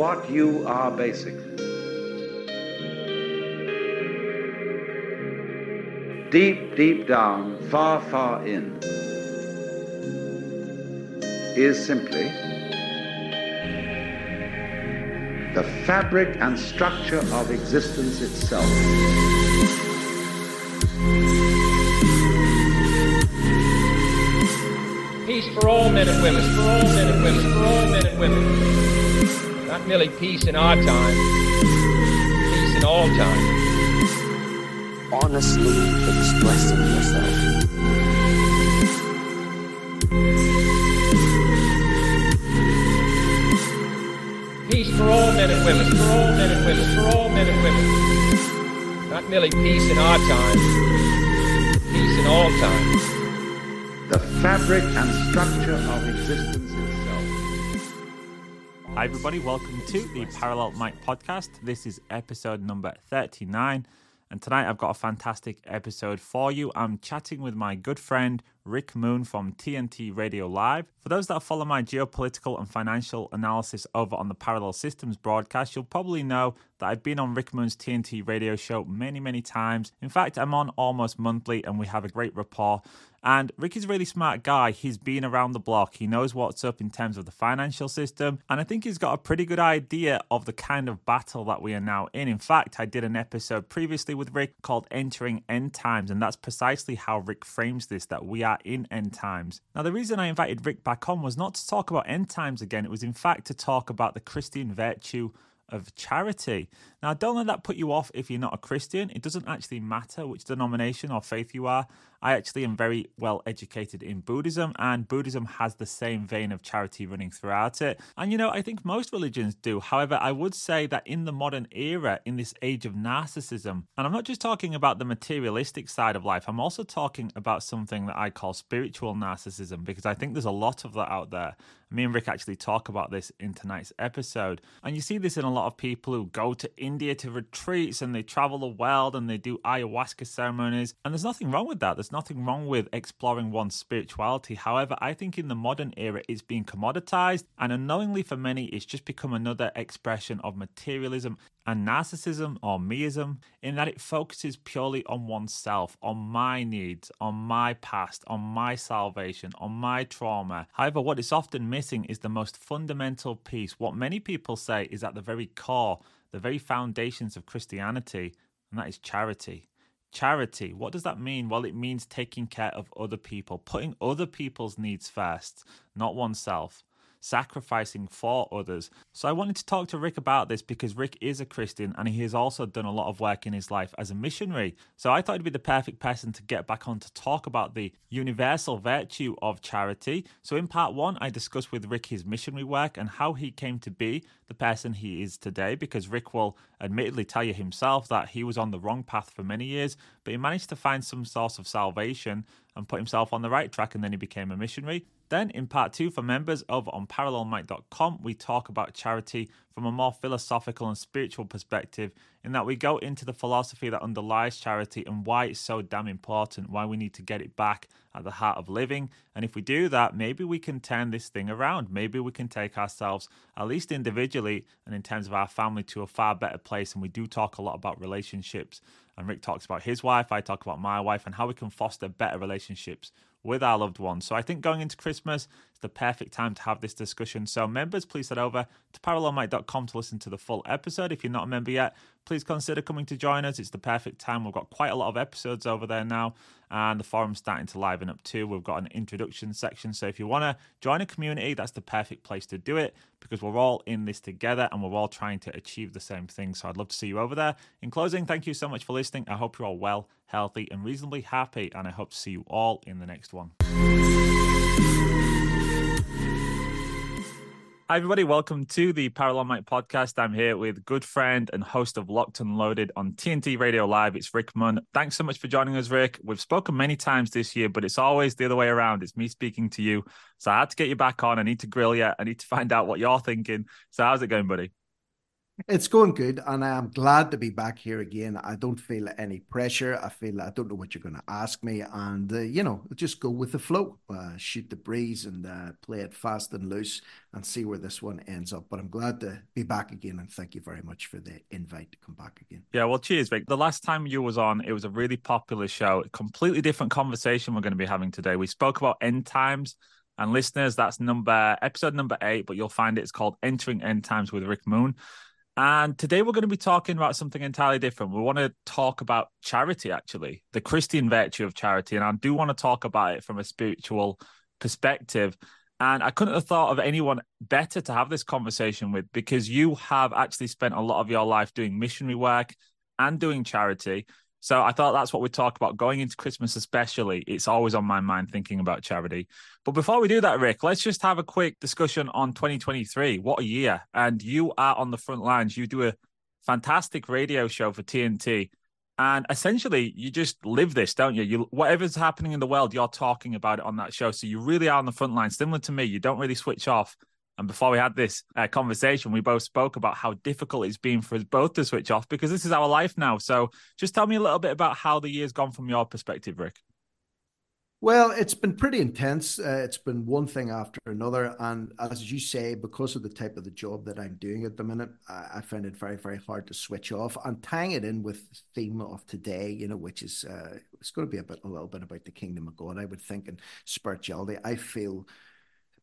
what you are basically. Deep, deep down, far, far in, is simply the fabric and structure of existence itself. Peace for all men and women, for all men and women, for all men and women. Not merely peace in our time, peace in all time. Honestly expressing yourself. Peace for all men and women, for all men and women, for all men and women. Not merely peace in our time, peace in all time. The fabric and structure of existence itself. Hi, everybody. Welcome to the Parallel Mic podcast. This is episode number 39. And tonight I've got a fantastic episode for you. I'm chatting with my good friend Rick Munn from TNT Radio Live. For those that follow my geopolitical and financial analysis over on the Parallel Systems broadcast, you'll probably know that I've been on Rick Munn's TNT radio show many, many times. In fact, I'm on almost monthly and we have a great rapport. And Rick is a really smart guy. He's been around the block. He knows what's up in terms of the financial system. And I think he's got a pretty good idea of the kind of battle that we are now in. In fact, I did an episode previously with Rick called Entering End Times. And that's precisely how Rick frames this that we are in end times. Now, the reason I invited Rick back on was not to talk about end times again, it was in fact to talk about the Christian virtue of charity. Now, don't let that put you off if you're not a Christian. It doesn't actually matter which denomination or faith you are. I actually am very well educated in Buddhism, and Buddhism has the same vein of charity running throughout it. And you know, I think most religions do. However, I would say that in the modern era, in this age of narcissism, and I'm not just talking about the materialistic side of life, I'm also talking about something that I call spiritual narcissism, because I think there's a lot of that out there. Me and Rick actually talk about this in tonight's episode. And you see this in a lot of people who go to India to retreats and they travel the world and they do ayahuasca ceremonies. And there's nothing wrong with that. There's nothing wrong with exploring one's spirituality. However, I think in the modern era, it's being commoditized and unknowingly for many, it's just become another expression of materialism and narcissism or meism in that it focuses purely on oneself, on my needs, on my past, on my salvation, on my trauma. However, what is often missing is the most fundamental piece. What many people say is at the very core, the very foundations of Christianity, and that is charity. Charity, what does that mean? Well, it means taking care of other people, putting other people's needs first, not oneself sacrificing for others. So I wanted to talk to Rick about this because Rick is a Christian and he has also done a lot of work in his life as a missionary. So I thought he'd be the perfect person to get back on to talk about the universal virtue of charity. So in part one, I discussed with Rick his missionary work and how he came to be the person he is today because Rick will admittedly tell you himself that he was on the wrong path for many years, but he managed to find some source of salvation and put himself on the right track and then he became a missionary. Then, in part two, for members of onparallelmic.com, we talk about charity from a more philosophical and spiritual perspective, in that we go into the philosophy that underlies charity and why it's so damn important, why we need to get it back at the heart of living. And if we do that, maybe we can turn this thing around. Maybe we can take ourselves, at least individually and in terms of our family, to a far better place. And we do talk a lot about relationships. And Rick talks about his wife, I talk about my wife, and how we can foster better relationships with our loved ones. So I think going into Christmas is the perfect time to have this discussion. So members, please head over to parallelmic.com to listen to the full episode. If you're not a member yet, please consider coming to join us. It's the perfect time. We've got quite a lot of episodes over there now, and the forum's starting to liven up too. We've got an introduction section. So if you want to join a community, that's the perfect place to do it because we're all in this together and we're all trying to achieve the same thing. So I'd love to see you over there. In closing, thank you so much for listening. I hope you're all well, healthy, and reasonably happy, and I hope to see you all in the next one. Hi, everybody. Welcome to the Parallel Mic podcast. I'm here with good friend and host of Locked and Loaded on TNT Radio Live. It's Rick Munn. Thanks so much for joining us, Rick. We've spoken many times this year, but it's always the other way around. It's me speaking to you. So I had to get you back on. I need to grill you. I need to find out what you're thinking. So, how's it going, buddy? It's going good, and I am glad to be back here again. I don't feel any pressure. I feel I don't know what you're going to ask me, and uh, you know, just go with the flow, uh, shoot the breeze, and uh, play it fast and loose, and see where this one ends up. But I'm glad to be back again, and thank you very much for the invite to come back again. Yeah, well, cheers, Rick. The last time you was on, it was a really popular show. Completely different conversation we're going to be having today. We spoke about end times. And listeners, that's number episode number eight, but you'll find it. it's called Entering End Times with Rick Munn. And today we're going to be talking about something entirely different. We want to talk about charity, actually, the Christian virtue of charity. And I do want to talk about it from a spiritual perspective. And I couldn't have thought of anyone better to have this conversation with because you have actually spent a lot of your life doing missionary work and doing charity. So I thought that's what we talk about going into Christmas, especially. It's always on my mind thinking about charity. But before we do that, Rick, let's just have a quick discussion on 2023. What a year. And you are on the front lines. You do a fantastic radio show for TNT. And essentially, you just live this, don't you? You whatever's happening in the world, you're talking about it on that show. So you really are on the front line, similar to me. You don't really switch off. And before we had this uh, conversation, we both spoke about how difficult it's been for us both to switch off because this is our life now. So just tell me a little bit about how the year's gone from your perspective, Rick. Well, it's been pretty intense. Uh, it's been one thing after another. And as you say, because of the type of the job that I'm doing at the minute, I, I find it very, very hard to switch off. And tying it in with the theme of today, you know, which is uh, it's going to be a bit, a little bit about the kingdom of God, I would think, and spirituality. I feel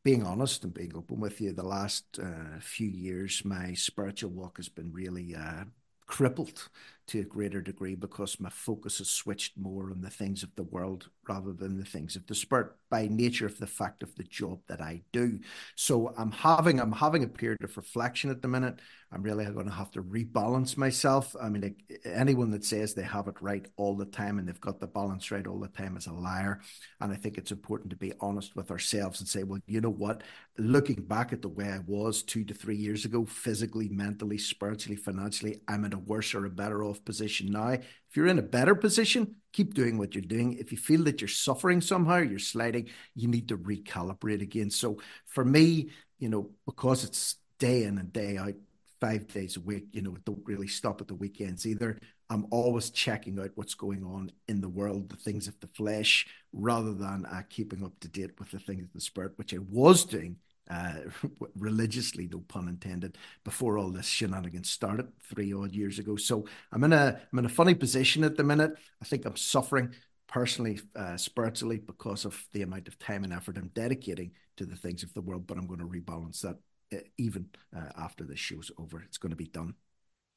being honest and being open with you, the last uh, few years, my spiritual walk has been really uh, crippled to a greater degree because my focus has switched more on the things of the world rather than the things of the spirit by nature of the fact of the job that I do. So I'm having I'm having a period of reflection at the minute. I'm really going to have to rebalance myself. I mean, anyone that says they have it right all the time and they've got the balance right all the time is a liar. And I think it's important to be honest with ourselves and say, well, you know what? Looking back at the way I was two to three years ago, physically, mentally, spiritually, financially, I'm in a worse or a better off position now. If you're in a better position, keep doing what you're doing. If you feel that you're suffering somehow, you're sliding, you need to recalibrate again. So for me, you know, because it's day in and day out, five days a week, you know, don't really stop at the weekends either. I'm always checking out what's going on in the world, the things of the flesh, rather than uh, keeping up to date with the things of the spirit, which I was doing uh, religiously, no pun intended, before all this shenanigans started three odd years ago. So I'm in a I'm in a funny position at the minute. I think I'm suffering personally, uh, spiritually, because of the amount of time and effort I'm dedicating to the things of the world. But I'm going to rebalance that uh, even uh, after this show's over. It's going to be done.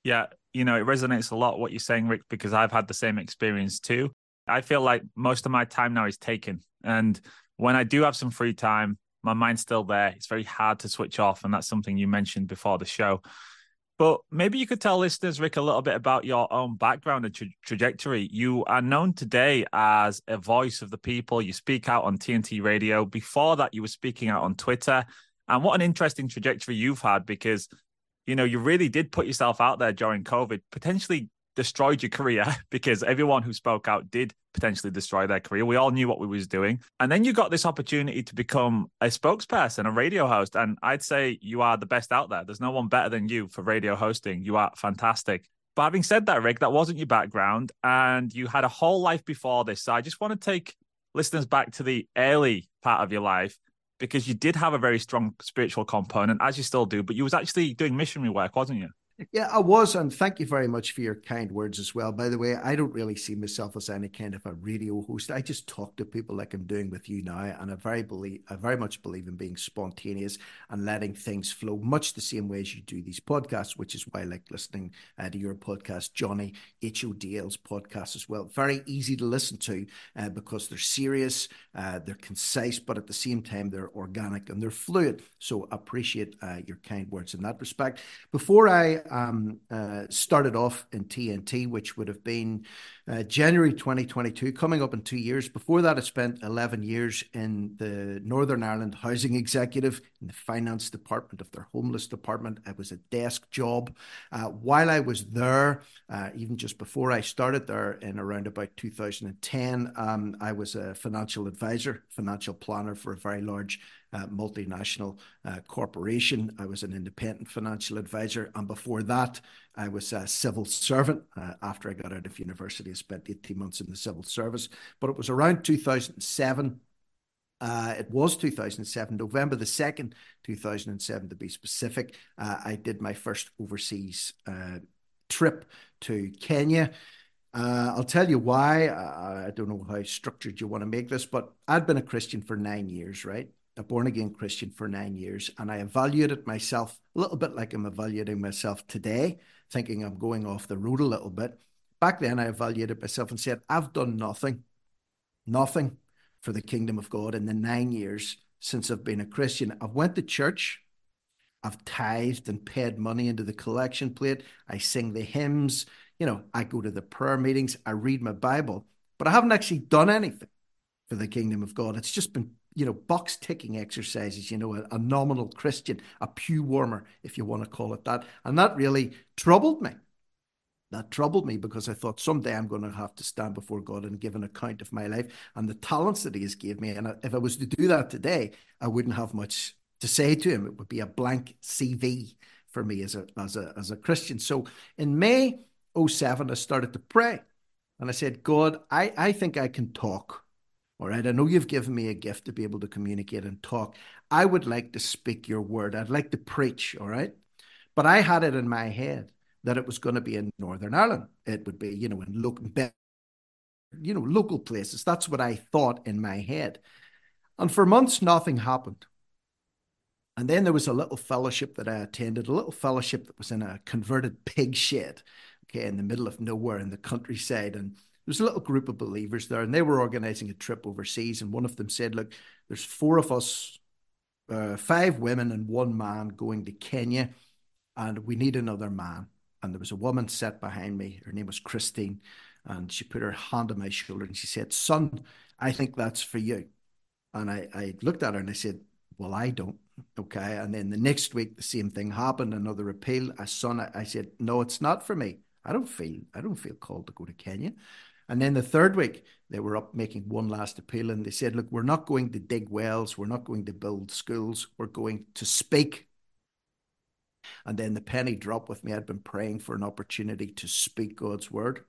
Yeah, you know, it resonates a lot what you're saying, Rick, because I've had the same experience too. I feel like most of my time now is taken, and when I do have some free time, my mind's still there. It's very hard to switch off. And that's something you mentioned before the show. But maybe you could tell listeners, Rick, a little bit about your own background and tra- trajectory. You are known today as a voice of the people. You speak out on TNT radio. Before that, you were speaking out on Twitter. And what an interesting trajectory you've had because, you know, you really did put yourself out there during COVID, potentially destroyed your career because everyone who spoke out did potentially destroy their career. We all knew what we was doing. And then you got this opportunity to become a spokesperson, a radio host. And I'd say you are the best out there. There's no one better than you for radio hosting. You are fantastic. But having said that, Rick, that wasn't your background and you had a whole life before this. So I just want to take listeners back to the early part of your life because you did have a very strong spiritual component, as you still do, but you was actually doing missionary work, wasn't you? Yeah, I was, and thank you very much for your kind words as well. By the way, I don't really see myself as any kind of a radio host. I just talk to people like I'm doing with you now, and I very believe, I very much believe in being spontaneous and letting things flow, much the same way as you do these podcasts, which is why I like listening uh, to your podcast, Johnny H O D L's podcast as well. Very easy to listen to uh, because they're serious, uh, they're concise, but at the same time they're organic and they're fluid. So appreciate uh, your kind words in that respect. Before I um, uh, started off in TNT, which would have been uh, January 2022, coming up in two years. Before that, I spent 11 years in the Northern Ireland Housing Executive in the finance department of their homeless department. It was a desk job. Uh, while I was there, uh, even just before I started there in around about 2010, um, I was a financial advisor, financial planner for a very large multinational uh, corporation. I was an independent financial advisor. And before that, I was a civil servant. Uh, after I got out of university, I spent 18 months in the civil service. But it was around 2007. Uh, it was 2007, November the 2nd, 2007 to be specific. Uh, I did my first overseas uh, trip to Kenya. Uh, I'll tell you why. I, I don't know how structured you want to make this, but I'd been a Christian for nine years, right? A born again Christian for nine years, and I evaluated myself a little bit like I'm evaluating myself today, thinking I'm going off the road a little bit. Back then, I evaluated myself and said, I've done nothing, nothing for the kingdom of God in the nine years since I've been a Christian. I've went to church, I've tithed and paid money into the collection plate, I sing the hymns, you know, I go to the prayer meetings, I read my Bible, but I haven't actually done anything for the kingdom of God. It's just been you know, box ticking exercises, you know, a, a, nominal Christian, a pew warmer, if you want to call it that. And that really troubled me. That troubled me because I thought someday I'm going to have to stand before God and give an account of my life and the talents that He has given me. And if I was to do that today, I wouldn't have much to say to Him. It would be a blank CV for me as a as a as a Christian. So in May 07, I started to pray. And I said, God, I, I think I can talk. All right. I know you've given me a gift to be able to communicate and talk. I would like to speak your word. I'd like to preach. All right. But I had it in my head that it was going to be in Northern Ireland. It would be, you know, in local, you know, local places. That's what I thought in my head. And for months, nothing happened. And then there was a little fellowship that I attended, a little fellowship that was in a converted pig shed, okay, in the middle of nowhere in the countryside. And was a little group of believers there, and they were organizing a trip overseas. And one of them said, "Look, there's four of us, uh, five women and one man going to Kenya, and we need another man." And there was a woman sat behind me. Her name was Christine, and she put her hand on my shoulder and she said, "Son, I think that's for you." And I, I looked at her and I said, "Well, I don't." Okay. And then the next week, the same thing happened. Another appeal. A son, I, I said, "No, it's not for me." I don't feel I don't feel called to go to Kenya. And then the third week, they were up making one last appeal and they said, Look, we're not going to dig wells, we're not going to build schools, we're going to speak. And then the penny dropped with me. I'd been praying for an opportunity to speak God's word.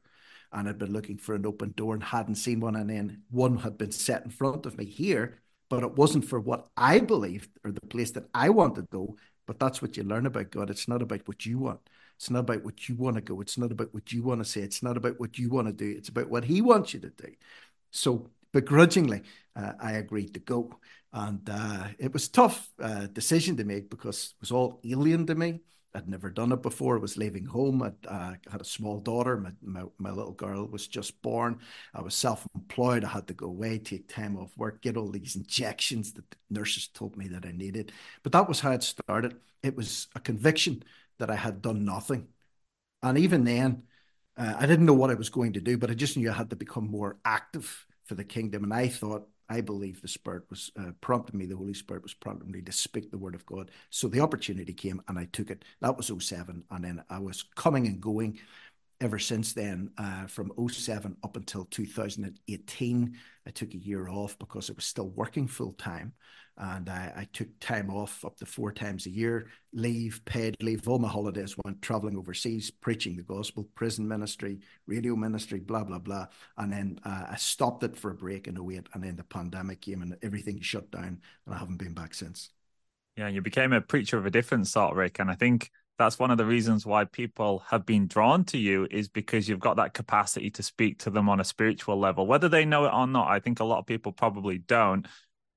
And I'd been looking for an open door and hadn't seen one. And then one had been set in front of me here, but it wasn't for what I believed or the place that I wanted to go. But that's what you learn about God. It's not about what you want. It's not about what you want to go. It's not about what you want to say. It's not about what you want to do. It's about what he wants you to do. So begrudgingly, uh, I agreed to go. And uh, it was tough uh, decision to make because it was all alien to me. I'd never done it before. I was leaving home. I uh, had a small daughter. My, my, my, little girl was just born. I was self employed. I had to go away, take time off work, get all these injections that the nurses told me that I needed. But that was how it started. It was a conviction that I had done nothing. And even then, uh, I didn't know what I was going to do, but I just knew I had to become more active for the kingdom. And I thought, I believe the Spirit was uh, prompting me, the Holy Spirit was prompting me to speak the word of God. So the opportunity came and I took it. That was 07. And then I was coming and going ever since then, uh, from 07 up until 2018. I took a year off because I was still working full time and I, I, took time off up to four times a year, leave, paid leave. All my holidays went traveling overseas, preaching the gospel, prison ministry, radio ministry, blah, blah, blah. And then uh, I stopped it for a break in 08, and then the pandemic came and everything shut down, and I haven't been back since. Yeah, you became a preacher of a different sort, Rick. And I think that's one of the reasons why people have been drawn to you is because you've got that capacity to speak to them on a spiritual level, whether they know it or not. I think a lot of people probably don't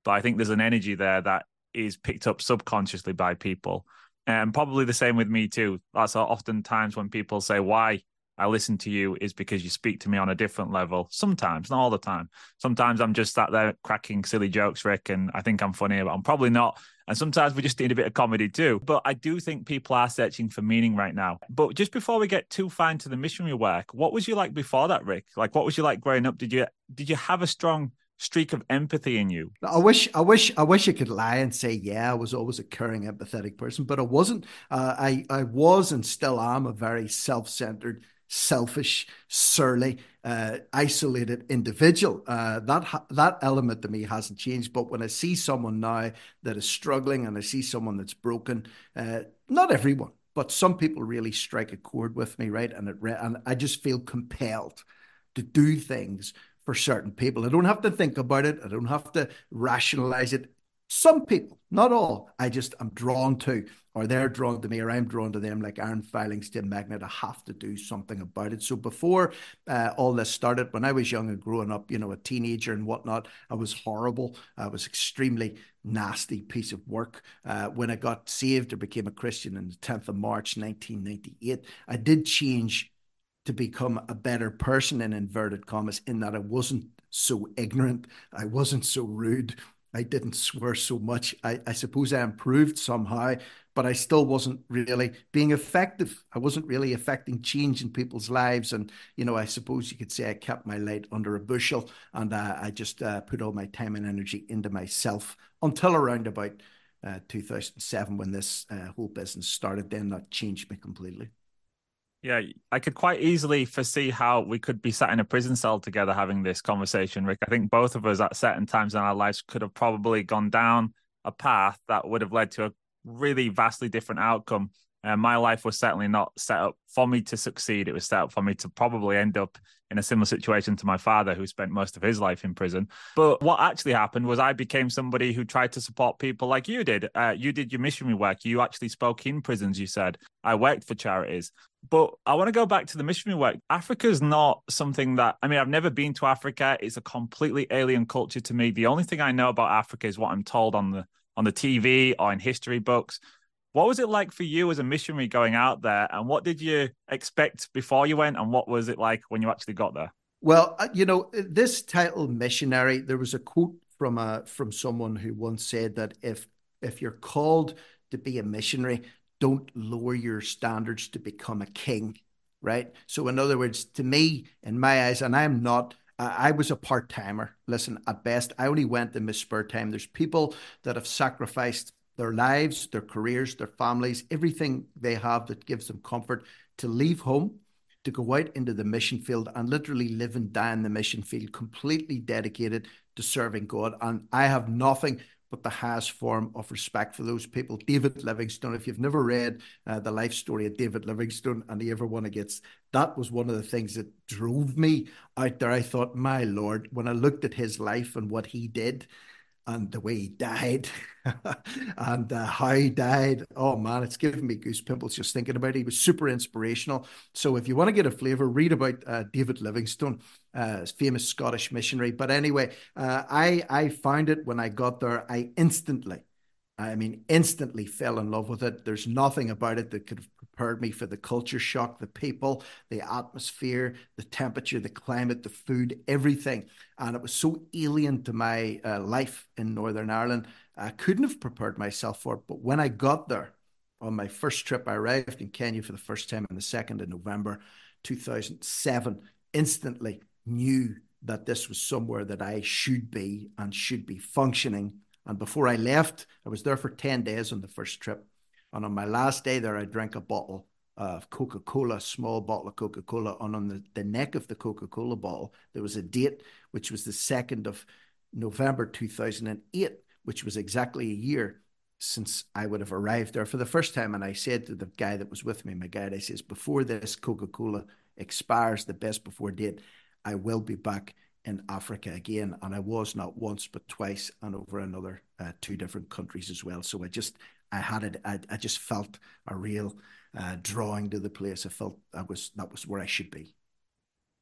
but I think there's an energy there that is picked up subconsciously by people. And probably the same with me too. That's often times when people say, Why I listen to you is because you speak to me on a different level. Sometimes, not all the time. Sometimes I'm just sat there cracking silly jokes, Rick, and I think I'm funny, but I'm probably not And sometimes we just need a bit of comedy too. But I do think people are searching for meaning right now. But just before we get too far into the missionary work, what was you like before that, Rick? Like, what was you like growing up? Did you did you have a strong streak of empathy in you? I wish, I wish, I wish I could lie and say, yeah, I was always a caring, empathetic person, but I wasn't. Uh, I, I was and still am a very self-centered, selfish, surly, uh, isolated individual. Uh, that that element to me hasn't changed. But when I see someone now that is struggling, and I see someone that's broken, uh, not everyone, but some people really strike a chord with me, right? And it and I just feel compelled to do things for certain people. I don't have to think about it. I don't have to rationalize it. Some people, not all, I just am drawn to, or they're drawn to me, or I'm drawn to them, like iron filings a magnet. I have to do something about it. So before uh, all this started, when I was young and growing up, you know, a teenager and whatnot, I was horrible. I was extremely nasty piece of work. Uh, when I got saved or became a Christian on the 10th of March, 1998, I did change to become a better person in inverted commas in that I wasn't so ignorant, I wasn't so rude, I didn't swear so much. I, I suppose I improved somehow, but I still wasn't really being effective. I wasn't really affecting change in people's lives. And, you know, I suppose you could say I kept my light under a bushel and uh, I just uh, put all my time and energy into myself until around about uh, 2007 when this uh, whole business started. Then that changed me completely. Yeah, I could quite easily foresee how we could be sat in a prison cell together having this conversation, Rick. I think both of us at certain times in our lives could have probably gone down a path that would have led to a really vastly different outcome. Uh, my life was certainly not set up for me to succeed. It was set up for me to probably end up in a similar situation to my father, who spent most of his life in prison. But what actually happened was I became somebody who tried to support people like you did. Uh, you did your missionary work. You actually spoke in prisons, you said. I worked for charities. But I want to go back to the missionary work. Africa is not something that, I mean, I've never been to Africa. It's a completely alien culture to me. The only thing I know about Africa is what I'm told on the on the TV or in history books. What was it like for you as a missionary going out there, and what did you expect before you went, and what was it like when you actually got there? Well, uh, you know, this title missionary, there was a quote from a from someone who once said that if if you're called to be a missionary, don't lower your standards to become a king, right? So, in other words, to me, in my eyes, and I'm not. I was a part timer. Listen, at best, I only went in my spare time. There's people that have sacrificed their lives, their careers, their families, everything they have that gives them comfort to leave home, to go out into the mission field and literally live and die in the mission field, completely dedicated to serving God. And I have nothing but the highest form of respect for those people. David Livingstone, if you've never read uh, the life story of David Livingstone and you ever want to get, that was one of the things that drove me out there. I thought, my Lord, when I looked at his life and what he did, and the way he died and uh, how he died. Oh man, it's giving me goose pimples just thinking about it. He was super inspirational. So if you want to get a flavor, read about uh, David Livingstone, uh, famous Scottish missionary. But anyway, uh, I I found it when I got there. I instantly I mean, instantly fell in love with it. There's nothing about it that could have prepared me for the culture shock, the people, the atmosphere, the temperature, the climate, the food, everything. And it was so alien to my uh, life in Northern Ireland. I couldn't have prepared myself for it. But when I got there on my first trip, I arrived in Kenya for the first time on the 2nd of November 2007, instantly knew that this was somewhere that I should be and should be functioning and before I left, I was there for 10 days on the first trip. And on my last day there, I drank a bottle of Coca Cola, small bottle of Coca Cola. And on the, the neck of the Coca Cola bottle, there was a date, which was the 2nd of November 2008, which was exactly a year since I would have arrived there for the first time. And I said to the guy that was with me, my guide, I says, before this Coca Cola expires, the best before date, I will be back in Africa again, and I was not once but twice, and over another uh, two different countries as well. So I just I had it. I, I just felt a real uh, drawing to the place. I felt that was that was where I should be.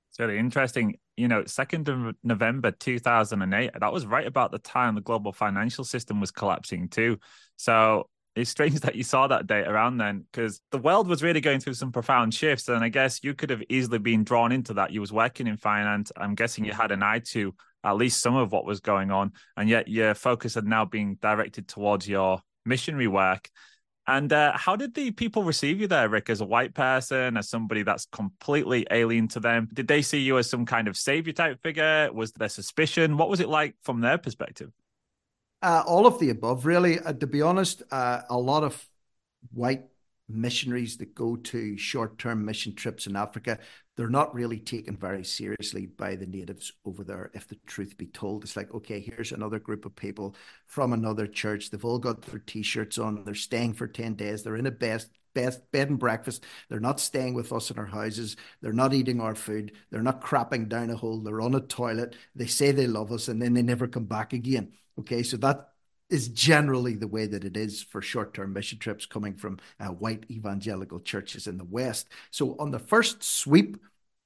It's really interesting. You know, second of November two thousand and eight. That was right about the time the global financial system was collapsing too. So it's strange that you saw that date around then because the world was really going through some profound shifts and i guess you could have easily been drawn into that you was working in finance i'm guessing you had an eye to at least some of what was going on and yet your focus had now been directed towards your missionary work. And uh, how did the people receive you there, Rick, as a white person, as somebody that's completely alien to them? Did they see you as some kind of savior type figure? Was there suspicion? What was it like from their perspective? Uh, all of the above, really. Uh, to be honest, uh, a lot of white missionaries that go to short term mission trips in Africa, they're not really taken very seriously by the natives over there, if the truth be told. It's like, okay, here's another group of people from another church. They've all got their t shirts on, they're staying for 10 days, they're in a best best bed and breakfast. They're not staying with us in our houses. They're not eating our food. They're not crapping down a hole. They're on a toilet. They say they love us and then they never come back again. Okay, so that is generally the way that it is for short term mission trips coming from uh, white evangelical churches in the West. So, on the first sweep,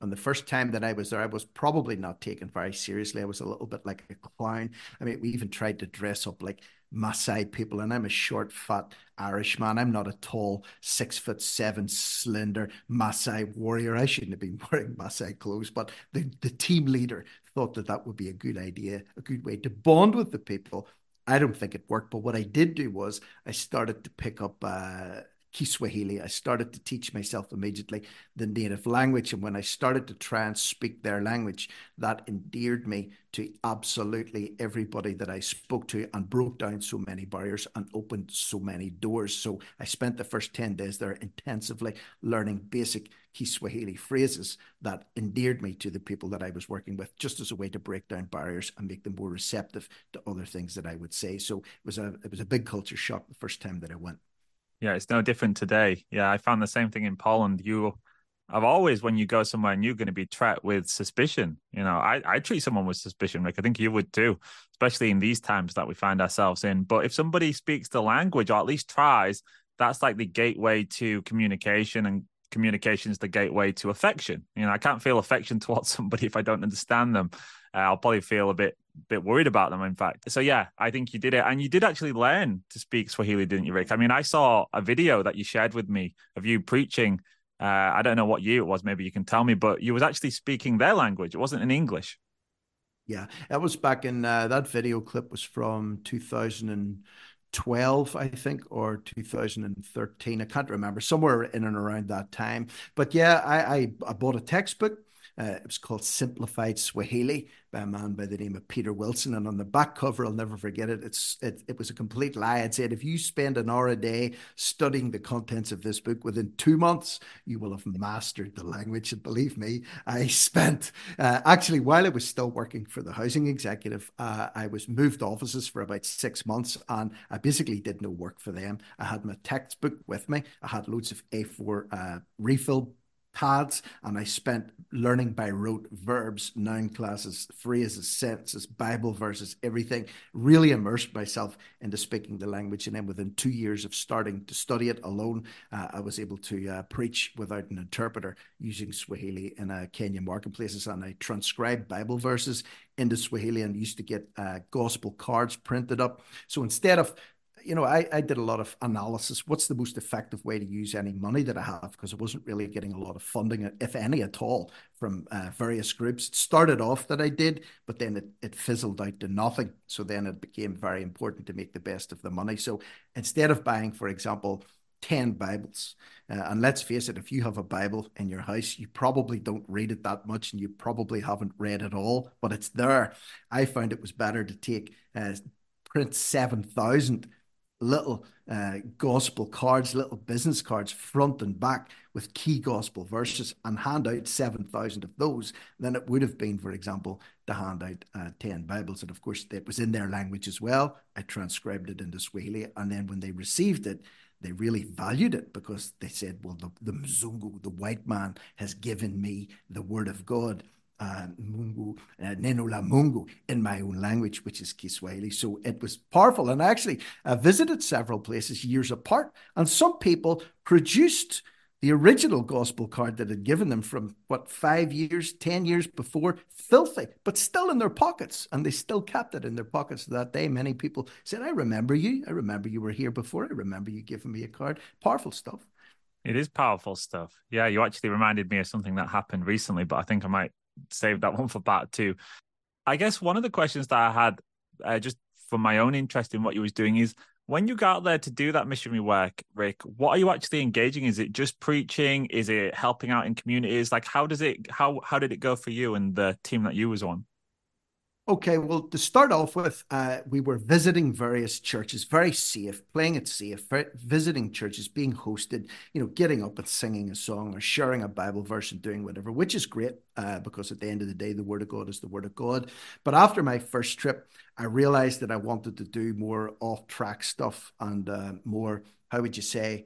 on the first time that I was there, I was probably not taken very seriously. I was a little bit like a clown. I mean, we even tried to dress up like Maasai people, and I'm a short, fat Irish man. I'm not a tall, six foot seven, slender Maasai warrior. I shouldn't have been wearing Maasai clothes, but the, the team leader thought that that would be a good idea, a good way to bond with the people I don't think it worked, but what I did do was I started to pick up uh, Kiswahili. I started to teach myself immediately the native language. And when I started to try and speak their language, that endeared me to absolutely everybody that I spoke to and broke down so many barriers and opened so many doors. So I spent the first 10 days there intensively learning basic Kiswahili phrases that endeared me to the people that I was working with, just as a way to break down barriers and make them more receptive to other things that I would say. So it was a it was a big culture shock the first time that I went. Yeah, it's no different today. Yeah, I found the same thing in Poland. You I've always, when you go somewhere and you're going to be treated with suspicion, you know, I, I treat someone with suspicion, Rick. I think you would too, especially in these times that we find ourselves in. But if somebody speaks the language or at least tries, that's like the gateway to communication and communication is the gateway to affection. You know, I can't feel affection towards somebody if I don't understand them. Uh, I'll probably feel a bit bit worried about them. In fact, so yeah, I think you did it, and you did actually learn to speak Swahili, didn't you, Rick? I mean, I saw a video that you shared with me of you preaching. Uh, I don't know what year it was. Maybe you can tell me, but you was actually speaking their language. It wasn't in English. Yeah, that was back in uh, that video clip was from 2000 and 12, I think, or 2013. I can't remember, somewhere in and around that time. But yeah, I, I, I bought a textbook uh, it was called Simplified Swahili by a man by the name of Peter Wilson. And on the back cover, I'll never forget it. It's it, it was a complete lie. It said, if you spend an hour a day studying the contents of this book within two months, you will have mastered the language. And believe me, I spent uh, actually while I was still working for the housing executive, uh, I was moved offices for about six months, and I basically did no work for them. I had my textbook with me. I had loads of A4 uh, refill pads, and I spent learning by rote verbs, noun classes, phrases, sentences, Bible verses, everything. Really immersed myself into speaking the language. And then within two years of starting to study it alone, uh, I was able to uh, preach without an interpreter using Swahili in uh, Kenya marketplaces. And I transcribed Bible verses into Swahili and used to get uh, gospel cards printed up. So instead of you know, I, I did a lot of analysis. What's the most effective way to use any money that I have? Because I wasn't really getting a lot of funding, if any at all, from uh, various groups. It started off that I did, but then it, it fizzled out to nothing. So then it became very important to make the best of the money. So instead of buying, for example, 10 Bibles. Uh, and let's face it, if you have a Bible in your house, you probably don't read it that much and you probably haven't read it all, but it's there. I found it was better to take uh, print 7,000 little uh, gospel cards, little business cards, front and back with key gospel verses, and hand out 7,000 of those than it would have been, for example, to hand out uh, 10 Bibles. And of course, it was in their language as well. I transcribed it into Swahili. And then when they received it, they really valued it because they said, well, the, the Mzungu, the white man, has given me the word of God uh, Mungu, uh, Mungu in my own language, which is Kiswahili. So it was powerful. And I actually uh, visited several places years apart, and some people produced the original gospel card that had given them from what five years, 10 years before, filthy, but still in their pockets. And they still kept it in their pockets that day. Many people said, I remember you. I remember you were here before. I remember you giving me a card. Powerful stuff. It is powerful stuff. Yeah, you actually reminded me of something that happened recently, but I think I might save that one for part two. I guess one of the questions that I had, uh, just for my own interest in what you was doing, is When you go out there to do that missionary work, Rick, what are you actually engaging? Is it just preaching? Is it helping out in communities? Like how does it how how did it go for you and the team that you was on? Okay, well, to start off with, uh, we were visiting various churches, very safe, playing it safe, visiting churches, being hosted, you know, getting up and singing a song or sharing a Bible verse and doing whatever, which is great uh, because at the end of the day, the Word of God is the Word of God. But after my first trip, I realized that I wanted to do more off track stuff and uh, more, how would you say,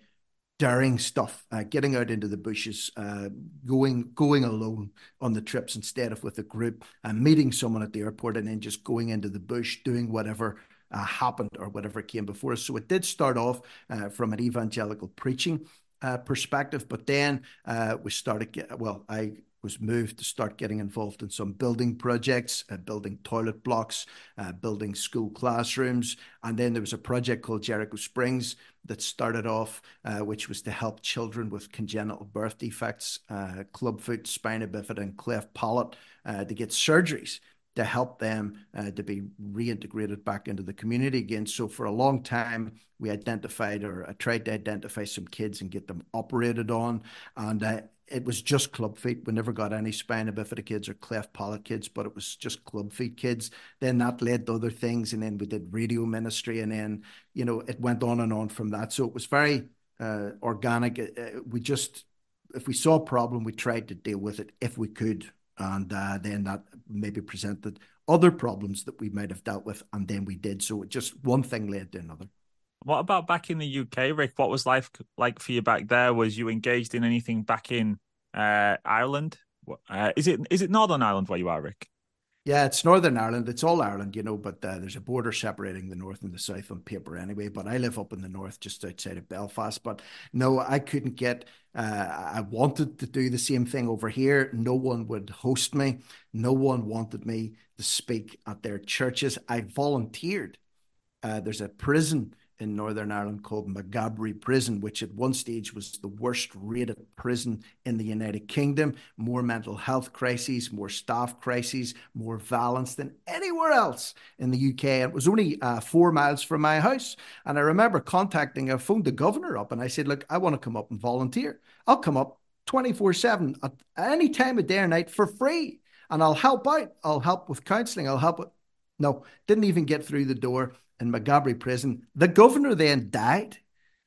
daring stuff, uh, getting out into the bushes, uh, going going alone on the trips instead of with a group, and meeting someone at the airport, and then just going into the bush, doing whatever uh, happened or whatever came before us. So it did start off uh, from an evangelical preaching uh, perspective, but then uh, we started. Get, well, I was moved to start getting involved in some building projects, uh, building toilet blocks, uh, building school classrooms. And then there was a project called Jericho Springs that started off, uh, which was to help children with congenital birth defects, uh, clubfoot, spina bifida, and cleft palate uh, to get surgeries to help them uh, to be reintegrated back into the community again. So for a long time, we identified or I tried to identify some kids and get them operated on. And uh, it was just club feet. We never got any spina bifida kids or cleft palate kids, but it was just club feet kids. Then that led to other things, and then we did radio ministry, and then you know it went on and on from that. So it was very uh, organic. Uh, uh we just, if we saw a problem, we tried to deal with it if we could, and uh, then that maybe presented other problems that we might have dealt with, and then we did. So it just one thing led to another. What about back in the UK, Rick? What was life like for you back there? Was you engaged in anything back in uh, Ireland? Uh, is it is it Northern Ireland where you are, Rick? Yeah, it's Northern Ireland. It's all Ireland, you know, but uh, there's a border separating the north and the south on paper anyway. But I live up in the north, just outside of Belfast. But no, I couldn't get. Uh, I wanted to do the same thing over here. No one would host me. No one wanted me to speak at their churches. I volunteered. Uh, there's a prison in Northern Ireland called Maghaberry Prison, which at one stage was the worst rated prison in the United Kingdom. More mental health crises, more staff crises, more violence than anywhere else in the UK. It was only uh, four miles from my house. And I remember contacting, I phoned the governor up and I said, Look, I want to come up and volunteer. I'll come up 24 7 at any time of day or night for free. And I'll help out. I'll help with counselling. I'll help with. No, didn't even get through the door in Maghaberry prison. The governor then died.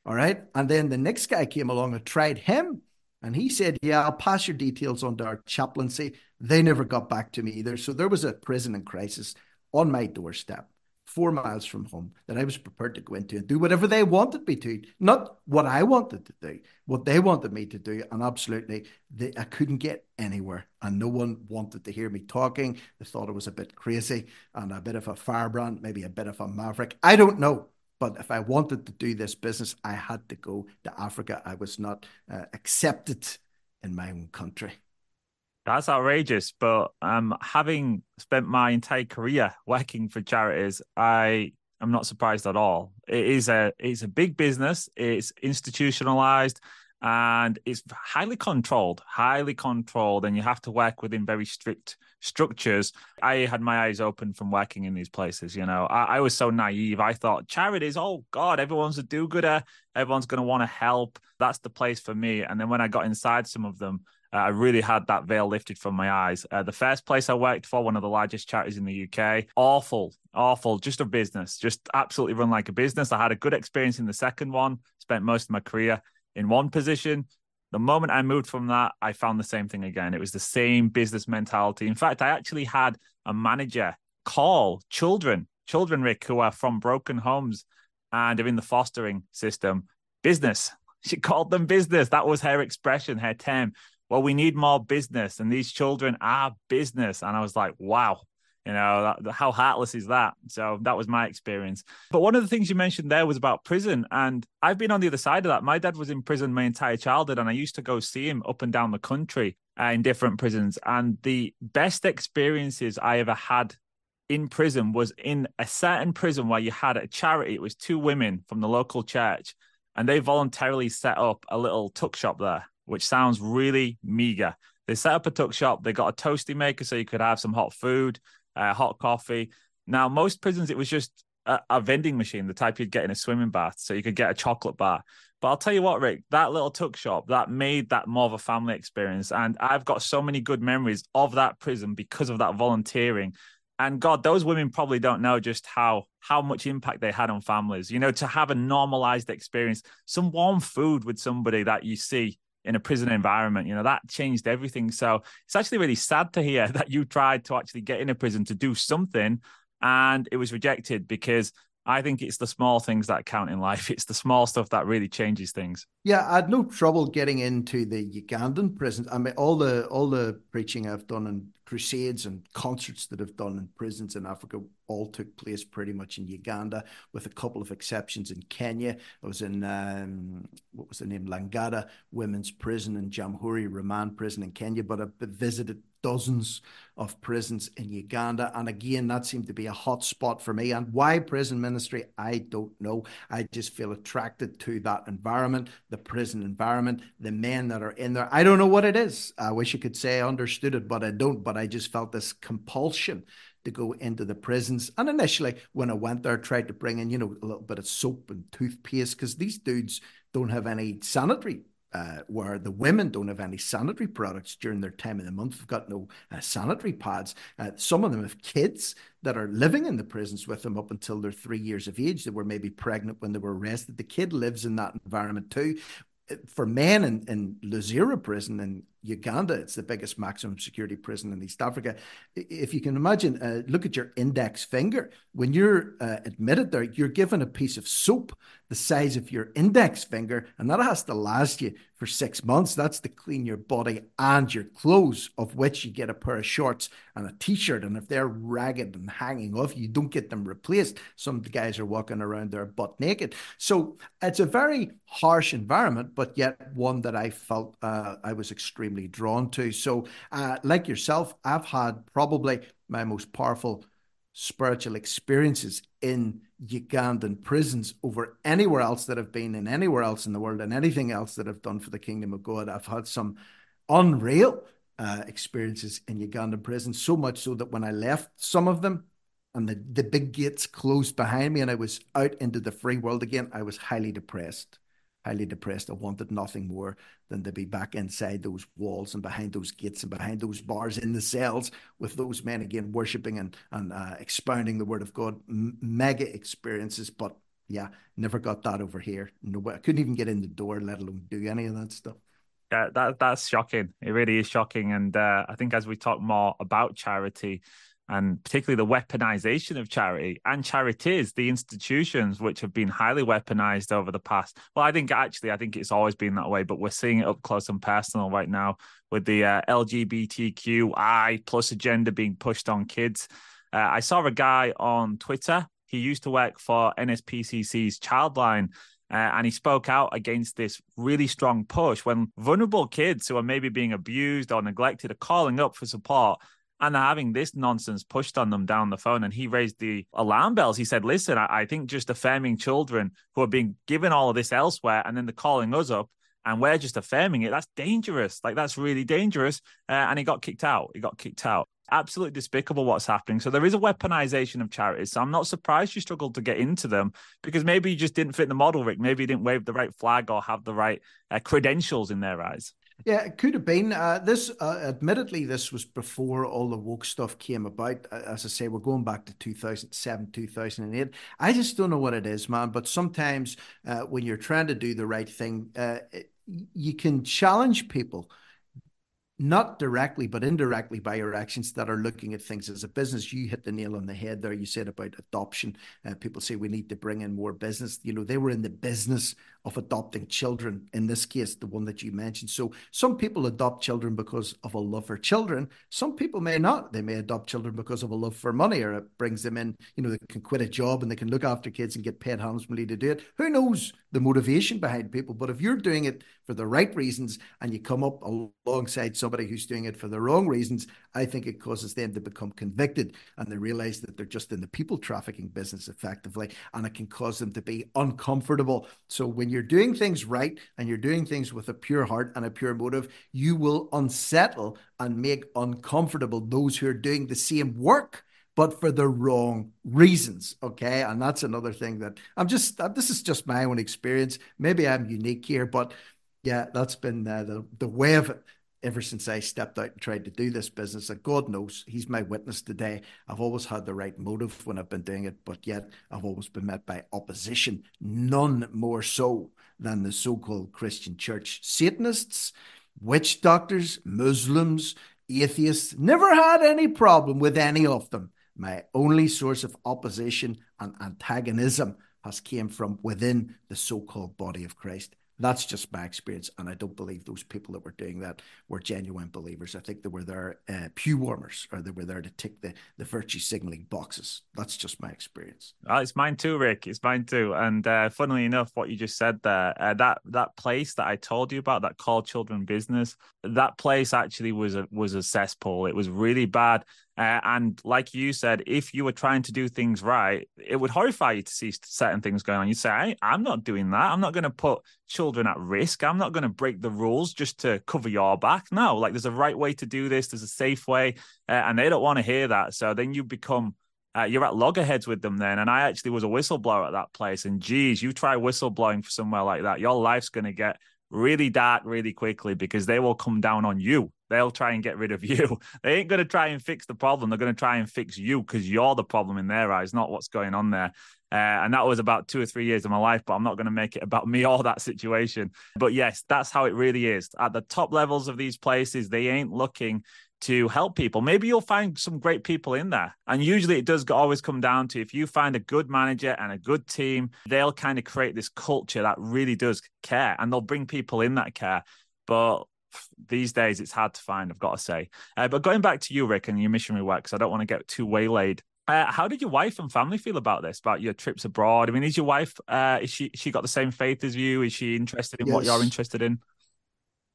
All right. And then the next guy came along and tried him. And he said, Yeah, I'll pass your details on to our chaplaincy. They never got back to me either. So there was a prison in crisis on my doorstep four miles from home that I was prepared to go into and do whatever they wanted me to, not what I wanted to do, what they wanted me to do. And absolutely, they, I couldn't get anywhere. And no one wanted to hear me talking. They thought I was a bit crazy and a bit of a firebrand, maybe a bit of a maverick. I don't know. But if I wanted to do this business, I had to go to Africa. I was not uh, accepted in my own country. That's outrageous. But um, having spent my entire career working for charities, I am not surprised at all. It is a it's a big business. It's institutionalized and it's highly controlled, highly controlled, and you have to work within very strict structures. I had my eyes open from working in these places. You know, I, I was so naive. I thought charities, oh God, everyone's a do-gooder. Everyone's going to want to help. That's the place for me. And then when I got inside some of them, uh, I really had that veil lifted from my eyes. Uh, the first place I worked for, one of the largest charities in the UK, awful, awful, just a business, just absolutely run like a business. I had a good experience in the second one, spent most of my career in one position. The moment I moved from that, I found the same thing again. It was the same business mentality. In fact, I actually had a manager call children, children, Rick, who are from broken homes and are in the fostering system, business. She called them business. That was her expression, her term well, we need more business, and these children are business. And I was like, wow, you know, that, how heartless is that? So that was my experience. But one of the things you mentioned there was about prison. And I've been on the other side of that. My dad was in prison my entire childhood, and I used to go see him up and down the country uh, in different prisons. And the best experiences I ever had in prison was in a certain prison where you had a charity. It was two women from the local church, and they voluntarily set up a little tuck shop there which sounds really meager. They set up a tuck shop. They got a toasty maker so you could have some hot food, uh, hot coffee. Now, most prisons, it was just a, a vending machine, the type you'd get in a swimming bath. So you could get a chocolate bar. But I'll tell you what, Rick, that little tuck shop that made that more of a family experience. And I've got so many good memories of that prison because of that volunteering. And God, those women probably don't know just how how much impact they had on families. You know, to have a normalized experience, some warm food with somebody that you see in a prison environment, you know, that changed everything. So it's actually really sad to hear that you tried to actually get in a prison to do something and it was rejected because I think it's the small things that count in life. It's the small stuff that really changes things. Yeah, I had no trouble getting into the Ugandan prison. I mean, all the all the preaching I've done and crusades and concerts that I've done in prisons in Africa all took place pretty much in Uganda, with a couple of exceptions in Kenya. I was in um, what was the name Langata Women's Prison and Jamhuri Remand Prison in Kenya, but I've visited dozens of prisons in Uganda. And again, that seemed to be a hot spot for me. And why prison ministry, I don't know. I just feel attracted to that environment, the prison environment, the men that are in there. I don't know what it is. I wish I could say I understood it, but I don't. But I just felt this compulsion to go into the prisons. And initially, when I went there, I tried to bring in, you know, a little bit of soap and toothpaste because these dudes don't have any sanitary uh, where the women don't have any sanitary products during their time of the month. They've got no uh, sanitary pads. Uh, some of them have kids that are living in the prisons with them up until they're three years of age. They were maybe pregnant when they were arrested. The kid lives in that environment too. Uh, for men in, in Luzira prison in Uganda, it's the biggest maximum security prison in East Africa. If you can imagine, uh, look at your index finger. When you're uh, admitted there, you're given a piece of soap the size of your index finger, and that has to last you for six months. That's to clean your body and your clothes, of which you get a pair of shorts and a t shirt. And if they're ragged and hanging off, you don't get them replaced. Some of the guys are walking around there butt naked. So it's a very harsh environment, but yet one that I felt uh, I was extremely drawn to. So, uh, like yourself, I've had probably my most powerful spiritual experiences in Ugandan prisons over anywhere else that I've been in anywhere else in the world and anything else that I've done for the kingdom of God. I've had some unreal uh, experiences in Ugandan prisons, so much so that when I left some of them and the, the big gates closed behind me and I was out into the free world again, I was highly depressed highly depressed. I wanted nothing more than to be back inside those walls and behind those gates and behind those bars in the cells with those men again worshiping and and uh, expounding the word of God. M- mega experiences, but yeah, never got that over here. No, I couldn't even get in the door, let alone do any of that stuff. Yeah, that that's shocking. It really is shocking, and uh, I think as we talk more about charity, and particularly the weaponization of charity and charities, the institutions which have been highly weaponized over the past. Well, I think actually, I think it's always been that way, but we're seeing it up close and personal right now with the uh, LGBTQI plus agenda being pushed on kids. Uh, I saw a guy on Twitter. He used to work for NSPCC's Childline. Uh, and he spoke out against this really strong push when vulnerable kids who are maybe being abused or neglected are calling up for support and having this nonsense pushed on them down the phone. And he raised the alarm bells. He said, Listen, I, I think just affirming children who are being given all of this elsewhere and then they're calling us up and we're just affirming it, that's dangerous. Like, that's really dangerous. Uh, and he got kicked out. He got kicked out. Absolutely despicable what's happening. So there is a weaponization of charities. So I'm not surprised you struggled to get into them because maybe you just didn't fit the model, Rick. Maybe you didn't wave the right flag or have the right uh, credentials in their eyes. Yeah, it could have been. Uh, this, uh, admittedly, this was before all the woke stuff came about. As I say, we're going back to 2007, 2008. I just don't know what it is, man. But sometimes uh, when you're trying to do the right thing, uh, you can challenge people not directly, but indirectly by your actions that are looking at things as a business. You hit the nail on the head there. You said about adoption. Uh, people say we need to bring in more business. You know, they were in the business of adopting children, in this case, the one that you mentioned. So some people adopt children because of a love for children. Some people may not. They may adopt children because of a love for money or it brings them in, you know, they can quit a job and they can look after kids and get paid handsomely to do it. Who knows the motivation behind people? But if you're doing it for the right reasons and you come up alongside somebody who's doing it for the wrong reasons, I think it causes them to become convicted and they realize that they're just in the people trafficking business effectively and it can cause them to be uncomfortable. So when you're doing things right and you're doing things with a pure heart and a pure motive, you will unsettle and make uncomfortable those who are doing the same work but for the wrong reasons. Okay. And that's another thing that I'm just, this is just my own experience. Maybe I'm unique here, but yeah, that's been uh, the, the way of it ever since I stepped out and tried to do this business. And God knows He's my witness today. I've always had the right motive when I've been doing it, but yet I've always been met by opposition, none more so than the so called Christian church. Satanists, witch doctors, Muslims, atheists, never had any problem with any of them. My only source of opposition and antagonism has came from within the so-called body of Christ. That's just my experience, and I don't believe those people that were doing that were genuine believers. I think they were there uh, pew warmers, or they were there to tick the the virtue signaling boxes. That's just my experience. Oh, it's mine too, Rick. It's mine too. And uh, funnily enough, what you just said there, uh, that that place that I told you about, that called Children Business, that place actually was a was a cesspool. It was really bad. Uh, and like you said, if you were trying to do things right, it would horrify you to see certain things going on. You'd say, I'm not doing that. I'm not going to put children at risk. I'm not going to break the rules just to cover your back. No, like there's a right way to do this, there's a safe way. Uh, and they don't want to hear that. So then you become. Uh, you're at loggerheads with them then. And I actually was a whistleblower at that place. And geez, you try whistleblowing for somewhere like that, your life's going to get really dark really quickly because they will come down on you. They'll try and get rid of you. They ain't going to try and fix the problem. They're going to try and fix you because you're the problem in their eyes, not what's going on there. Uh, and that was about two or three years of my life, but I'm not going to make it about me or that situation. But yes, that's how it really is. At the top levels of these places, they ain't looking to help people. Maybe you'll find some great people in there. And usually it does always come down to if you find a good manager and a good team, they'll kind of create this culture that really does care and they'll bring people in that care. But these days it's hard to find, I've got to say. Uh, but going back to you, Rick, and your missionary work, because I don't want to get too waylaid. Uh, how did your wife and family feel about this? About your trips abroad? I mean, is your wife uh, is she she got the same faith as you? Is she interested in yes. what you're interested in?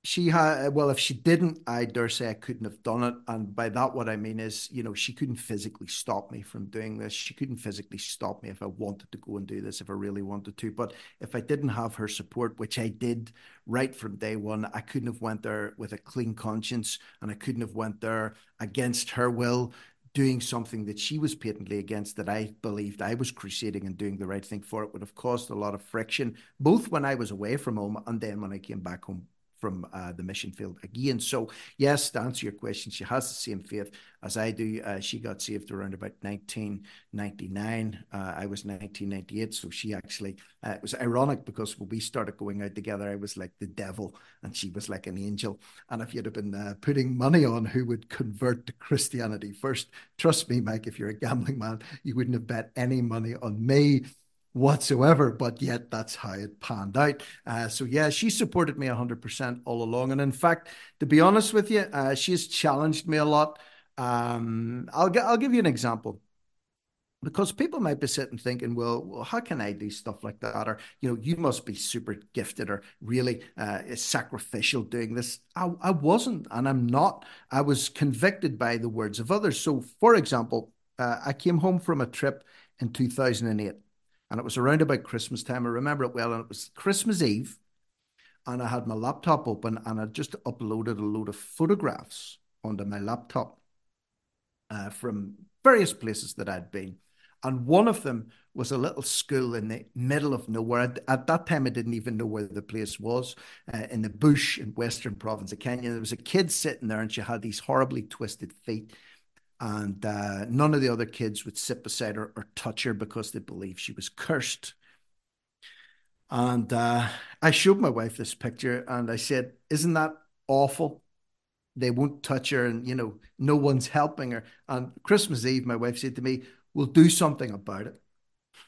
She had well if she didn't i dare say i couldn't have done it. And by that what i mean is you know she couldn't physically stop me from doing this. She couldn't physically stop me if i wanted to go and do this if i really wanted to. But if i didn't have her support which i did right from day one i couldn't have went there with a clean conscience. And i couldn't have went there against her will doing something that she was patently against that I believed I was crusading and doing the right thing for. It would have caused a lot of friction, both when I was away from home and then when I came back home from uh, the mission field again. So, yes, to answer your question, she has the same faith as I do. Uh, she got saved around about 1999. Uh, I was 1998. So, she actually, uh, it was ironic because when we started going out together, I was like the devil and she was like an angel. And if you'd have been uh, putting money on who would convert to Christianity first, trust me, Mike, if you're a gambling man, you wouldn't have bet any money on me whatsoever, but yet that's how it panned out. Uh, so yeah, she supported me 100% all along. And in fact, to be honest with you, uh, she's challenged me a lot. Um, I'll, I'll give you an example. Because people might be sitting thinking, well, well, how can I do stuff like that? Or, you know, you must be super gifted or really uh, sacrificial doing this. I, I wasn't, and I'm not. I was convicted by the words of others. So, for example, uh, I came home from a trip in 2008 and it was around about Christmas time. I remember it well, and it was Christmas Eve, and I had my laptop open, and I just uploaded a load of photographs onto my laptop uh, from various places that I'd been. And one of them was a little school in the middle of nowhere. At, at that time, I didn't even know where the place was uh, in the bush in Western Province of Kenya. There was a kid sitting there, and she had these horribly twisted feet and uh, none of the other kids would sit beside her or touch her because they believed she was cursed. And uh, I showed my wife this picture and I said, Isn't that awful? They won't touch her and, you know, no one's helping her. And Christmas Eve, my wife said to me, We'll do something about it.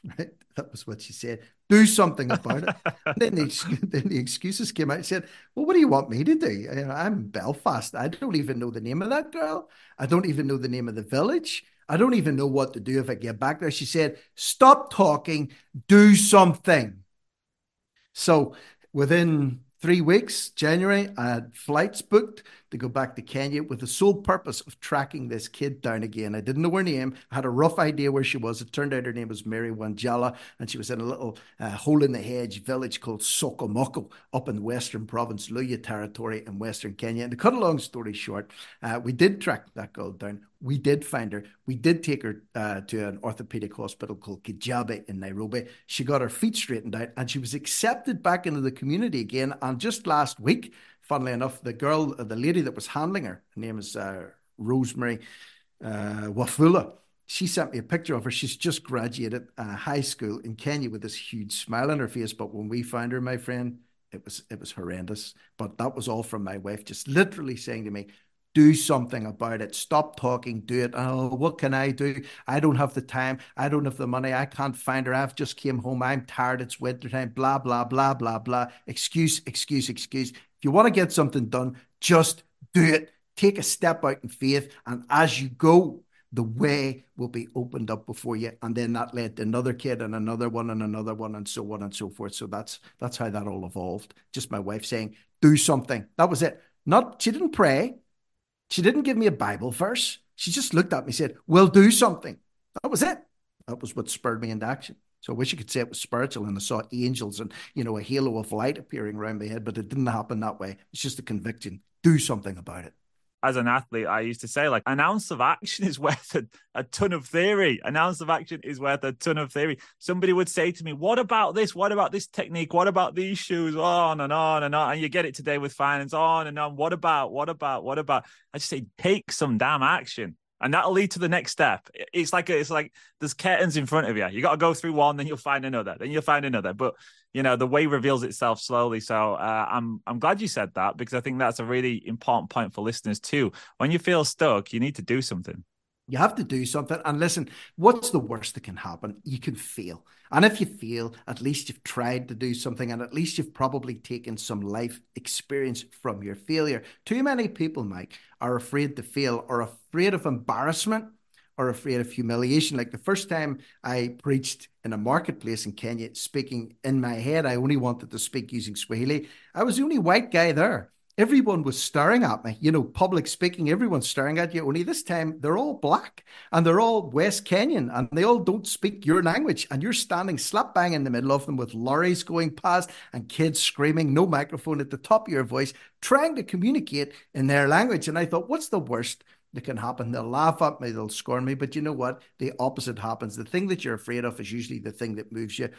Right? That was what she said. Do something about it. then, the, then the excuses came out. and said, Well, what do you want me to do? I'm in Belfast. I don't even know the name of that girl. I don't even know the name of the village. I don't even know what to do if I get back there. She said, Stop talking, do something. So within three weeks, January, I had flights booked to go back to Kenya with the sole purpose of tracking this kid down again. I didn't know her name. I had a rough idea where she was. It turned out her name was Mary Wanjala, and she was in a little uh, hole in the hedge village called Sokomoko up in Western Province, Luhya Territory in Western Kenya. And to cut a long story short, uh, we did track that girl down. We did find her. We did take her uh, to an orthopedic hospital called Kijabe in Nairobi. She got her feet straightened out and she was accepted back into the community again. And just last week, funnily enough, the girl, uh, the lady that was handling her, her name is uh, Rosemary uh, Wafula. She sent me a picture of her. She's just graduated uh, high school in Kenya with this huge smile on her face. But when we found her, my friend, it was it was horrendous. But that was all from my wife, just literally saying to me, do something about it. Stop talking, do it. Oh, what can I do? I don't have the time. I don't have the money. I can't find her. I've just came home. I'm tired. It's winter time. Blah, blah, blah, blah, blah. Excuse, excuse, excuse. If you want to get something done, just do it. Take a step out in faith. And as you go, the way will be opened up before you. And then that led to another kid and another one and another one and so on and so forth. So that's that's how that all evolved. Just my wife saying, do something. That was it. Not she didn't pray. She didn't give me a Bible verse. She just looked at me and said, We'll do something. That was it. That was what spurred me into action. So I wish you could say it was spiritual and I saw angels and, you know, a halo of light appearing around my head, but it didn't happen that way. It's just a conviction. Do something about it as an athlete, I used to say, like, an ounce of action is worth a, a, ton of theory. An ounce of action is worth a ton of theory. Somebody would say to me, What about this? What about this technique? What about these shoes? On and on and on. And you get it today with finance on and on. What about, what about, what about? I just say, Take some damn action and that'll lead to the next step. It's like it's like there's curtains in front of you. You got to go through one, then you'll find another, then you'll find another. But you know the way reveals itself slowly. So uh, I'm I'm glad you said that because I think that's a really important point for listeners too. When you feel stuck, you need to do something. You have to do something. And listen, what's the worst that can happen? You can fail. And if you fail, at least you've tried to do something and at least you've probably taken some life experience from your failure. Too many people, Mike, are afraid to fail or afraid of embarrassment or afraid of humiliation. Like the first time I preached in a marketplace in Kenya, speaking in my head, I only wanted to speak using Swahili. I was the only white guy there everyone was staring at me. You know, public speaking, everyone's staring at you. Only this time they're all black and they're all West Kenyan and they all don't speak your language. And you're standing slap bang in the middle of them with lorries going past and kids screaming, no microphone at the top of your voice, trying to communicate in their language. And I thought, what's the worst? that can happen. They'll laugh at me, they'll scorn me, but you know what? The opposite happens. The thing that you're afraid of is usually the thing that moves you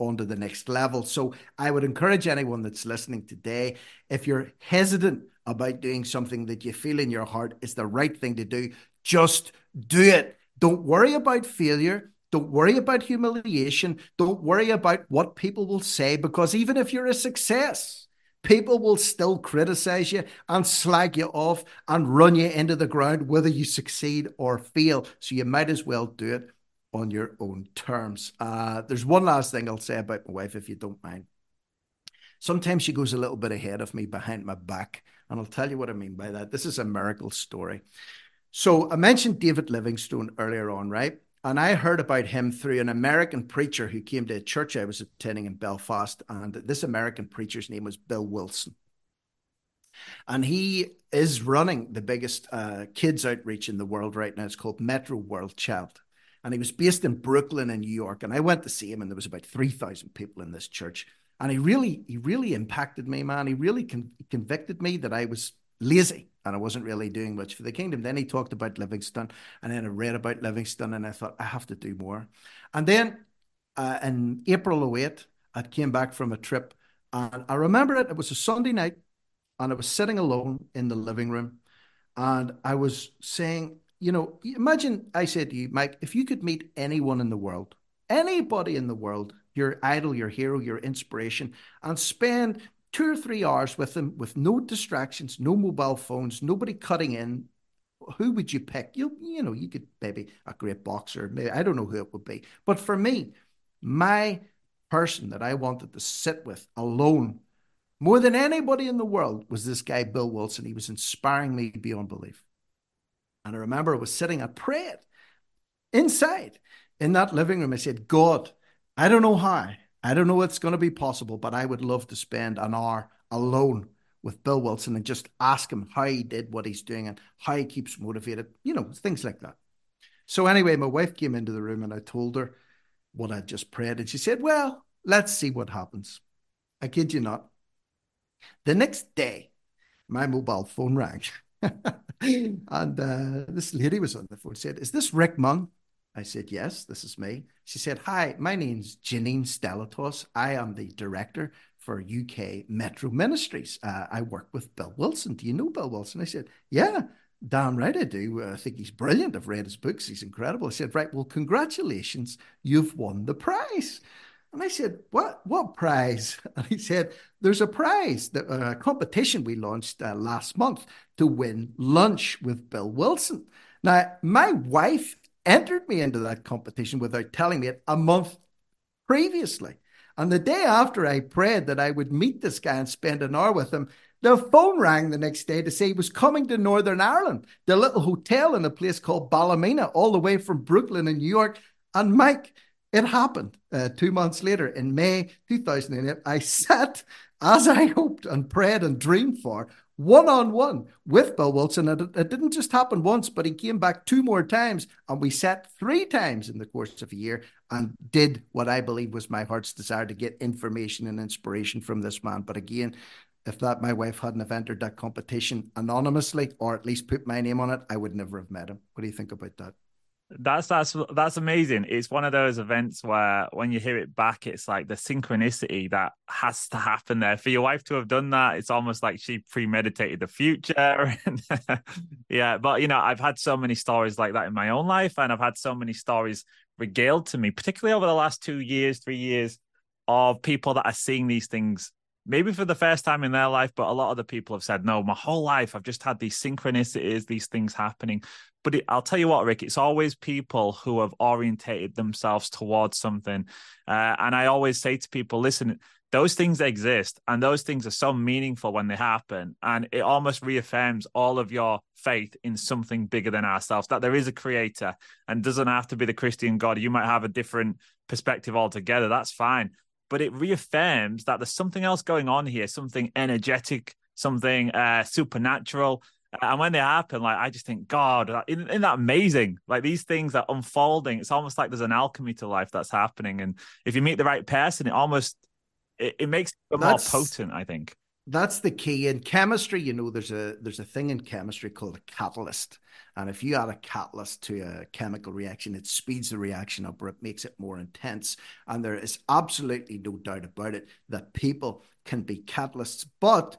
on to the next level. So I would encourage anyone that's listening today, if you're hesitant about doing something that you feel in your heart is the right thing to do, just do it. Don't worry about failure. Don't worry about humiliation. Don't worry about what people will say, because even if you're a success, people will still criticize you and slag you off and run you into the ground, whether you succeed or fail. So you might as well do it on your own terms. Uh, there's one last thing I'll say about my wife, if you don't mind. Sometimes she goes a little bit ahead of me behind my back, and I'll tell you what I mean by that. This is a miracle story. So I mentioned David Livingstone earlier on, right? And I heard about him through an American preacher who came to a church I was attending in Belfast. And this American preacher's name was Bill Wilson. And he is running the biggest uh, kids outreach in the world right now. It's called Metro World Child and he was based in Brooklyn in New York. And I went to see him, and there was about three thousand people in this church. And he really, he really impacted me, man. He really con- convicted me that I was lazy and I wasn't really doing much for the kingdom. Then he talked about Livingstone, and then I read about Livingstone, and I thought I have to do more. And then uh, in April 08, I came back from a trip, and I remember it. It was a Sunday night, and I was sitting alone in the living room, and I was saying, you know, imagine I said to you, Mike, if you could meet anyone in the world, anybody in the world, your idol, your hero, your inspiration, and spend two or three hours with them with no distractions, no mobile phones, nobody cutting in, who would you pick? You you know, you could maybe a great boxer, maybe I don't know who it would be. But for me, my person that I wanted to sit with alone more than anybody in the world was this guy, Bill Wilson. He was inspiring me beyond belief. And I remember I was sitting, I prayed inside in that living room. I said, God, I don't know how, I don't know what's going to be possible, but I would love to spend an hour alone with Bill Wilson and just ask him how he did what he's doing and how he keeps motivated, you know, things like that. So, anyway, my wife came into the room and I told her what I'd just prayed. And she said, Well, let's see what happens. I kid you not. The next day, my mobile phone rang. and uh, this lady was on the phone, said, Is this Rick Munn? I said, Yes, this is me. She said, Hi, my name's Janine Stelatos. I am the director for UK Metro Ministries. Uh, I work with Bill Wilson. Do you know Bill Wilson? I said, Yeah, damn right I do. I think he's brilliant. I've read his books. He's incredible. I said, Right, well, congratulations. You've won the prize. And I said, "What? What prize?" And he said, "There's a prize, that a competition we launched uh, last month to win lunch with Bill Wilson." Now, my wife entered me into that competition without telling me it a month previously. And the day after I prayed that I would meet this guy and spend an hour with him, the phone rang the next day to say he was coming to Northern Ireland, the little hotel in a place called Ballymena, all the way from Brooklyn in New York. And Mike, it happened uh, two months later in May 2008. I sat, as I hoped and prayed and dreamed for, one on one with Bill Wilson. And it, it, didn't just happen once, but he came back two more times. And we sat three times in the course of a year and did what I believe was my heart's desire to get information and inspiration from this man. But again, if that my wife hadn't have entered that competition anonymously or at least put my name on it, I would never have met him. What do you think about that? That's that's that's amazing. It's one of those events where when you hear it back, it's like the synchronicity that has to happen there. For your wife to have done that, it's almost like she premeditated the future. yeah, but you know, I've had so many stories like that in my own life, and I've had so many stories regaled to me, particularly over the last two years, three years, of people that are seeing these things maybe for the first time in their life, but a lot of the people have said, no, my whole life I've just had these synchronicities, these things happening. But it, I'll tell you what, Rick, it's always people who have orientated themselves towards something. Uh, and I always say to people, listen, those things exist and those things are so meaningful when they happen. And it almost reaffirms all of your faith in something bigger than ourselves, that there is a creator and doesn't have to be the Christian God. You might have a different perspective altogether. That's fine but it reaffirms that there's something else going on here, something energetic, something uh, supernatural. And when they happen, like I just think, God, isn't, isn't that amazing? Like these things are unfolding. It's almost like there's an alchemy to life that's happening. And if you meet the right person, it almost it, it makes it more potent, I think. That's the key in chemistry. You know, there's a there's a thing in chemistry called a catalyst, and if you add a catalyst to a chemical reaction, it speeds the reaction up or it makes it more intense. And there is absolutely no doubt about it that people can be catalysts, but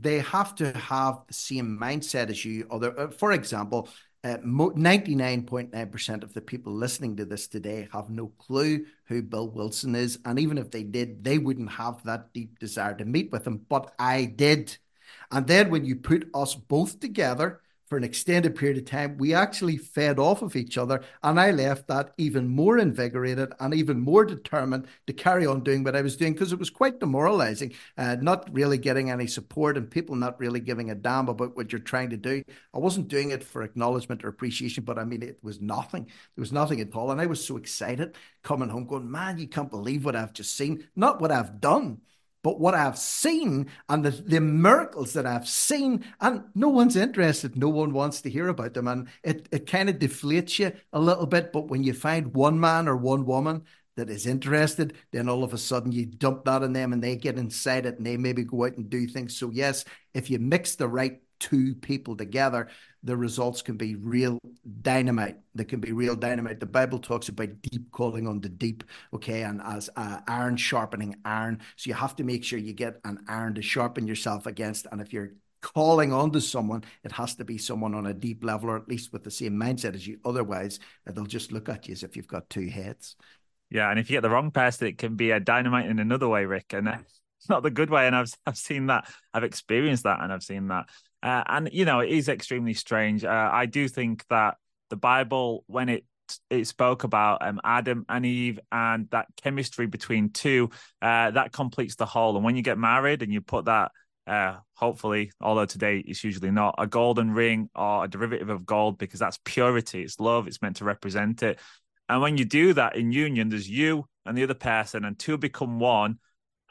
they have to have the same mindset as you. Other, uh, for example, 99.9% uh, of the people listening to this today have no clue who Bill Wilson is. And even if they did, they wouldn't have that deep desire to meet with him. But I did. And then when you put us both together, for an extended period of time, we actually fed off of each other. And I left that even more invigorated and even more determined to carry on doing what I was doing because it was quite demoralizing, uh, not really getting any support and people not really giving a damn about what you're trying to do. I wasn't doing it for acknowledgement or appreciation, but I mean, it was nothing. There was nothing at all. And I was so excited coming home going, man, you can't believe what I've just seen, not what I've done but what I've seen and the, the miracles that I've seen, and no one's interested. No one wants to hear about them. And it, it kind of deflates you a little bit. But when you find one man or one woman that is interested, then all of a sudden you dump that on them and they get inside it and they maybe go out and do things. So, yes, if you mix the right two people together, the results can be real dynamite. They can be real dynamite. The Bible talks about deep calling on the deep, okay, and as uh, iron sharpening iron. So you have to make sure you get an iron to sharpen yourself against. And if you're calling on to someone, it has to be someone on a deep level or at least with the same mindset as you. Otherwise, they'll just look at you as if you've got two heads. Yeah, and if you get the wrong person, it can be a dynamite in another way, Rick. And it's not the good way. And I've I've seen that. I've experienced that, and I've seen that. Uh, and you know, it is extremely strange. Uh, I do think that the Bible, when it it spoke about um, Adam and Eve and that chemistry between two, uh, that completes the whole. And when you get married and you put that, uh, hopefully, although today it's usually not, a golden ring or a derivative of gold because that's purity, it's love, it's meant to represent it. And when you do that in union, there's you and the other person, and two become one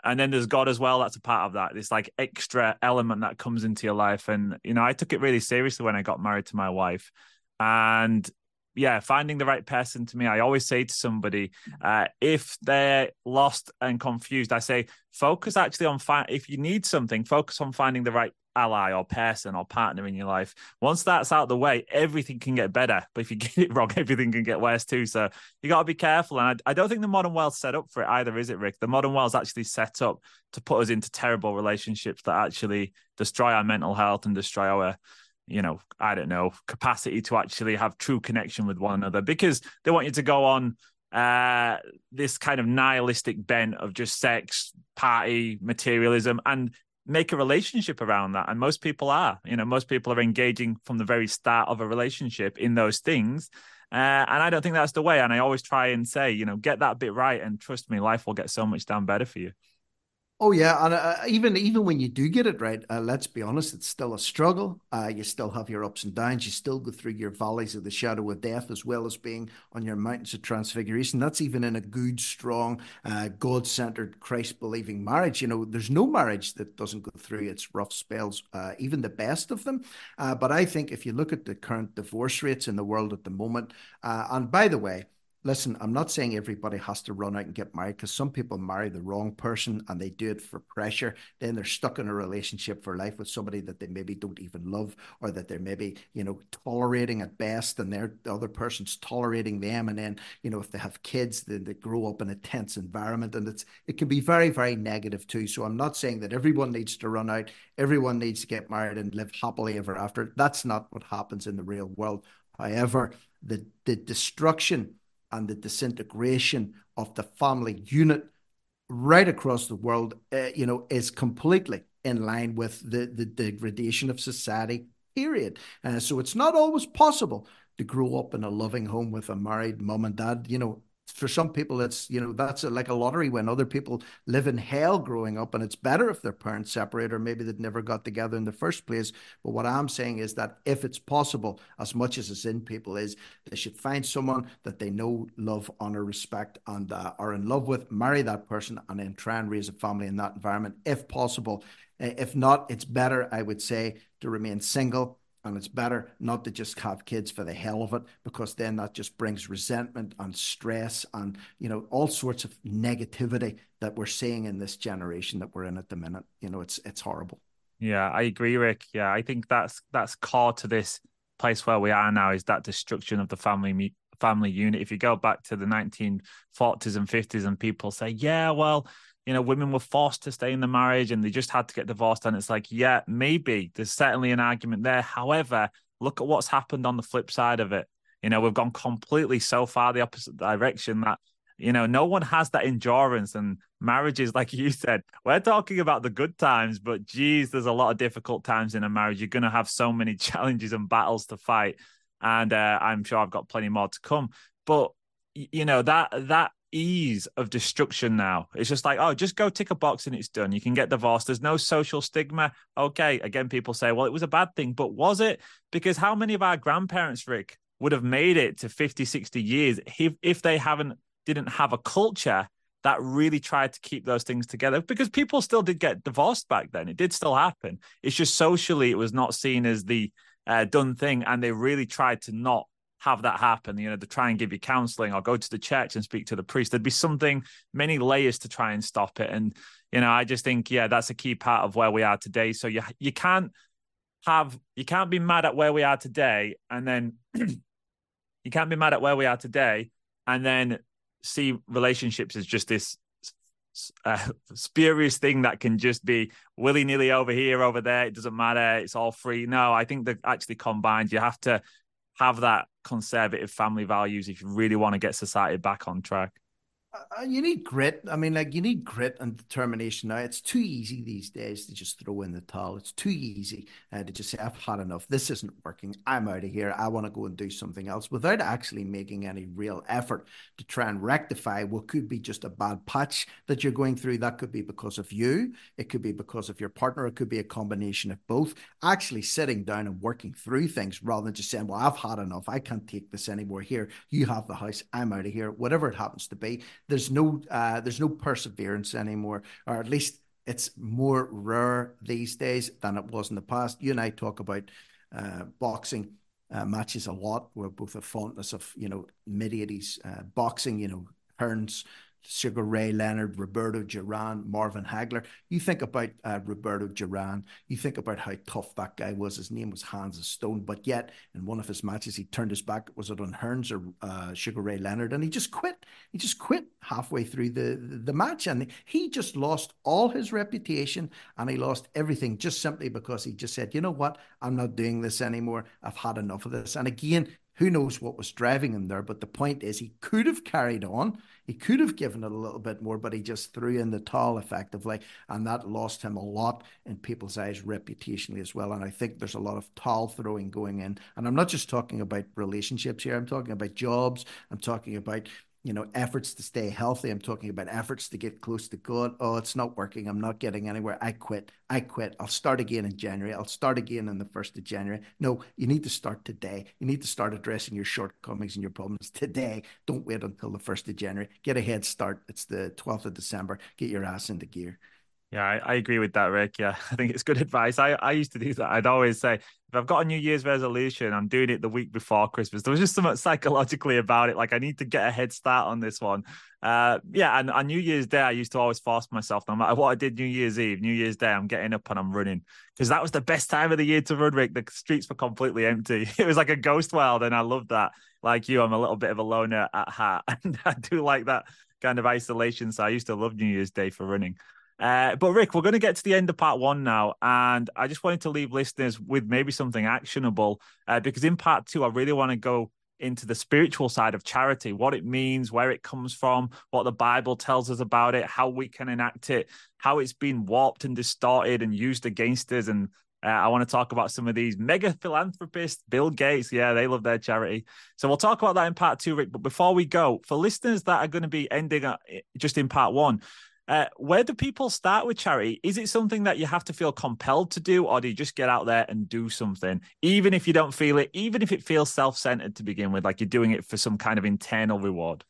and then there's God as well. That's a part of that. This like extra element that comes into your life. And, you know, I took it really seriously when I got married to my wife. And yeah, finding the right person to me. I always say to somebody, uh, if they're lost and confused, I say, focus actually on if you need something, focus on finding the right ally or person or partner in your life. Once that's out the way, everything can get better. But if you get it wrong, everything can get worse too. So you got to be careful. And I, I, don't think the modern world's set up for it either, is it, Rick? The modern world's actually set up to put us into terrible relationships that actually destroy our mental health and destroy our you know, I don't know, capacity to actually have true connection with one another because they want you to go on uh this kind of nihilistic bent of just sex, party, materialism, and make a relationship around that. And most people are, you know, most people are engaging from the very start of a relationship in those things. Uh, and I don't think that's the way. And I always try and say, you know, get that bit right, and trust me, life will get so much down better for you. Oh yeah, and uh, even even when you do get it right, uh, let's be honest, it's still a struggle. Uh, you still have your ups and downs. You still go through your valleys of the shadow of death, as well as being on your mountains of transfiguration. That's even in a good, strong, uh, God-centered, Christ-believing marriage. You know, there's no marriage that doesn't go through its rough spells, uh, even the best of them. Uh, but I think if you look at the current divorce rates in the world at the moment, and by the way listen, I'm not saying everybody has to run out and get married because some people marry the wrong person and they do it for pressure. Then they're stuck in a relationship for life with somebody that they maybe don't even love or that they're maybe, you know, tolerating at best and the other person's tolerating them. And then, you know, if they have kids, then they grow up in a tense environment and it's it can be very, very negative too. So I'm not saying that everyone needs to run out, everyone needs to get married and live happily ever after. That's not what happens in the real world. However, the the destruction and the disintegration of the family unit right across the world, uh, you know, is completely in line with the, the degradation of society, period. Uh, so it's not always possible to grow up in a loving home with a married mom and dad. You know, for some people it's you know that's a, like a lottery when other people live in hell growing up and it's better if their parents separate or maybe they'd never got together in the first place. But what i'm saying is that if it's possible as much as it's in people is they should find someone that they know love honor respect and uh, are in love with marry that person and then try and raise a family in that environment if possible. If not it's better i would say to remain single and it's better not to just have kids for the hell of it because then that just brings resentment and stress and you know all sorts of negativity that we're seeing in this generation that we're in at the minute. You know it's it's horrible. Yeah i agree rick. Yeah i think that's that's core to this place where we are now is that destruction of the family family unit. If you go back to the 1940s and 50s and people say yeah well you know, women were forced to stay in the marriage and they just had to get divorced. And it's like, yeah, maybe there's certainly an argument there. However, look at what's happened on the flip side of it. You know, we've gone completely so far the opposite direction that, you know, no one has that endurance and marriages, like you said, we're talking about the good times, but geez, there's a lot of difficult times in a marriage. You're going to have so many challenges and battles to fight. And uh, I'm sure I've got plenty more to come. But, you know, that, that, ease of destruction now. It's just like, oh, just go tick a box and it's done. You can get divorced. There's no social stigma. Okay. Again, people say, well, it was a bad thing, but was it? Because how many of our grandparents, Rick, would have made it to 50, 60 years if, if they haven't didn't have a culture that really tried to keep those things together because people still did get divorced back then. It did still happen. It's just socially, it was not seen as the uh, done thing. And they really tried to not have that happen, you know, to try and give you counseling or go to the church and speak to the priest. There'd be something, many layers to try and stop it. And, you know, I just think, yeah, that's a key part of where we are today. So you you can't have you can't be mad at where we are today and then you can't be mad at where we are today and then see relationships as just this uh, spurious thing that can just be willy nilly over here, over there. It doesn't matter. It's all free. No, I think that actually combined, you have to have that conservative family values if you really want to get society back on track. Uh, you need grit. I mean, like you need grit and determination. Now, it's too easy these days to just throw in the towel. It's too easy uh, to just say, "I've had enough. This isn't working. I'm out of here. I want to go and do something else," without actually making any real effort to try and rectify what could be just a bad patch that you're going through. That could be because of you. It could be because of your partner. It could be a combination of both. Actually, sitting down and working through things rather than just saying, "Well, I've had enough. I can't take this anymore." Here, you have the house. I'm out of here. Whatever it happens to be there's no uh, there's no perseverance anymore, or at least it's more rare these days than it was in the past. You and I talk about uh, boxing uh, matches a lot. We're both a fondness of you know mid '80s uh, boxing. You know, Hearns, Sugar Ray Leonard, Roberto Duran, Marvin Hagler. You think about uh, Roberto Duran, you think about how tough that guy was. His name was Hands of Stone, but yet in one of his matches, he turned his back. Was it on Hearns or uh, Sugar Ray Leonard? And he just quit. He just quit halfway through the, the match. And he just lost all his reputation and he lost everything just simply because he just said, you know what? I'm not doing this anymore. I've had enough of this. And again, who knows what was driving him there? But the point is, he could have carried on. He could have given it a little bit more, but he just threw in the towel effectively. And that lost him a lot in people's eyes reputationally as well. And I think there's a lot of towel throwing going in. And I'm not just talking about relationships here, I'm talking about jobs, I'm talking about you know, efforts to stay healthy. I'm talking about efforts to get close to God. Oh, it's not working. I'm not getting anywhere. I quit. I quit. I'll start again in January. I'll start again on the 1st of January. No, you need to start today. You need to start addressing your shortcomings and your problems today. Don't wait until the 1st of January. Get a head start. It's the 12th of December. Get your ass into gear. Yeah, I, I, agree with that, Rick. Yeah, I think it's good advice. I, I used to do that. I'd always say, if I've got a New Year's resolution, I'm doing it the week before Christmas. There was just something psychologically about it. Like, I need to get a head start on this one. Uh, yeah, and on New Year's Day, I used to always force myself, no matter what I did New Year's Eve, New Year's Day, I'm getting up and I'm running because that was the best time of the year to run, Rick. The streets were completely empty. It was like a ghost world, and I loved that. Like you, I'm a little bit of a loner at heart, and I do like that kind of isolation. So I used to love New Year's Day for running. Uh, but Rick, we're going to get to the end of part one now, and I just wanted to leave listeners with maybe something actionable uh, because in part two, I really want to go into the spiritual side of charity, what it means, where it comes from, what the Bible tells us about it, how we can enact it, how it's been warped and distorted and used against us, and uh, I want to talk about some of these mega philanthropists, Bill Gates. Yeah, they love their charity. So we'll talk about that in part two, Rick. But before we go, for listeners that are going to be ending just in part one, uh, where do people start with charity? Is it something that you have to feel compelled to do, or do you just get out there and do something, even if you don't feel it, even if it feels self centered to begin with, like you're doing it for some kind of internal reward?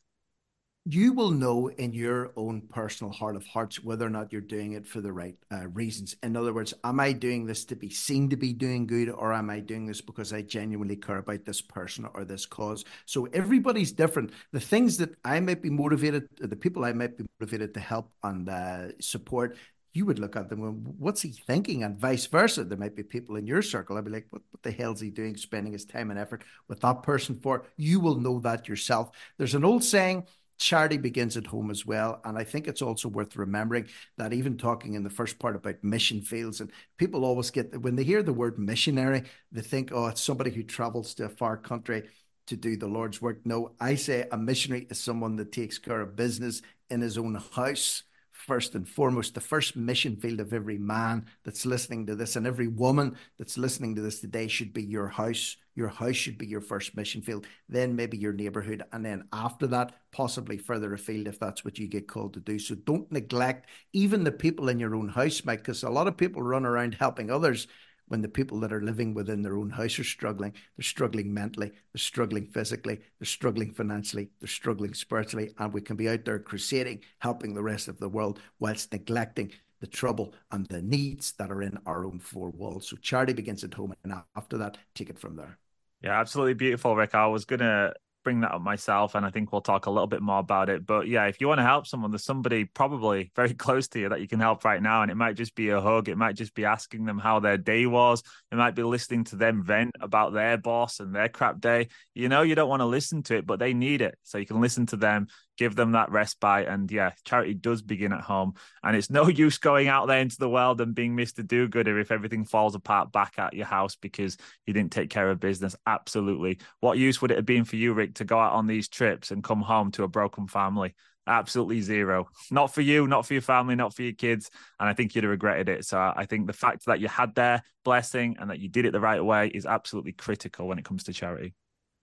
You will know in your own personal heart of hearts whether or not you're doing it for the right uh, reasons. In other words, am I doing this to be seen to be doing good, or am I doing this because I genuinely care about this person or this cause? So everybody's different. The things that I might be motivated, the people I might be motivated to help and uh, support, you would look at them and what's he thinking? And vice versa. There might be people in your circle. I'd be like, what, what the hell's he doing, spending his time and effort with that person for? You will know that yourself. There's an old saying charity begins at home as well. And I think it's also worth remembering that even talking in the first part about mission fields, and people always get, when they hear the word missionary, they think, oh, it's somebody who travels to a far country to do the Lord's work. No, I say a missionary is someone that takes care of business in his own house first and foremost, the first mission field of every man that's listening to this and every woman that's listening to this today should be your house. Your house should be your first mission field, then maybe your neighborhood, and then after that, possibly further afield if that's what you get called to do. So don't neglect even the people in your own house, Mike, because a lot of people run around helping others when the people that are living within their own house are struggling. They're struggling mentally, they're struggling physically, they're struggling financially, they're struggling spiritually, and we can be out there crusading, helping the rest of the world whilst neglecting the trouble and the needs that are in our own four walls. So charity begins at home, and after that, take it from there. Yeah, absolutely beautiful, Rick. I was gonna bring that up myself, and I think we'll talk a little bit more about it. But yeah, if you want to help someone, there's somebody probably very close to you that you can help right now, and it might just be a hug. It might just be asking them how their day was. It might be listening to them vent about their boss and their crap day. You know, you don't want to listen to it, but they need it, so you can listen to them give them that respite. And yeah, charity does begin at home. And it's no use going out there into the world and being Mr. Do Gooder if everything falls apart back at your house because you didn't take care of business. Absolutely. What use would it have been for you, Rick, to go out on these trips and come home to a broken family? Absolutely zero. Not for you, not for your family, not for your kids. And I think you'd have regretted it. So I think the fact that you had their blessing and that you did it the right way is absolutely critical when it comes to charity.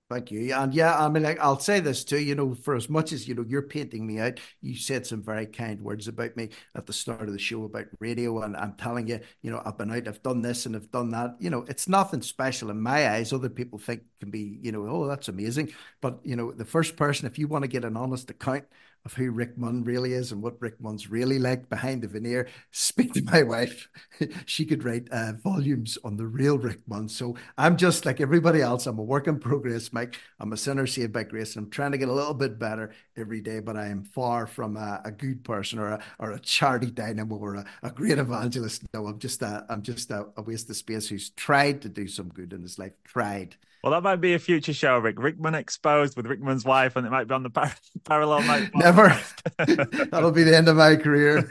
Thank you. And yeah, I mean, like, I'll say this too, you know, for as much as, you know, you're painting me out, you said some very kind words about me at the start of the show about radio. And I'm telling you, you know, I've been out, I've done this and I've done that. You know, it's nothing special in my eyes. Other people think can be, you know, oh, that's amazing. But, you know, the first person, if you want to get an honest account of who Rick Munn really is and what Rick Munn's really like behind the veneer, speak to my wife. she could write uh, volumes on the real Rick Munn. So I'm just like everybody else. I'm a work in progress, Mike. I'm a sinner saved by grace, and I'm trying to get a little bit better every day. But I am far from a, a good person or a or a charity dynamo or a, a great evangelist. No, I'm just a I'm just a, a waste of space who's tried to do some good in his life. Tried. Well, that might be a future show, Rick. Rickman exposed with Rick Munn's wife, and it might be on the par- parallel night. Never. That'll be the end of my career.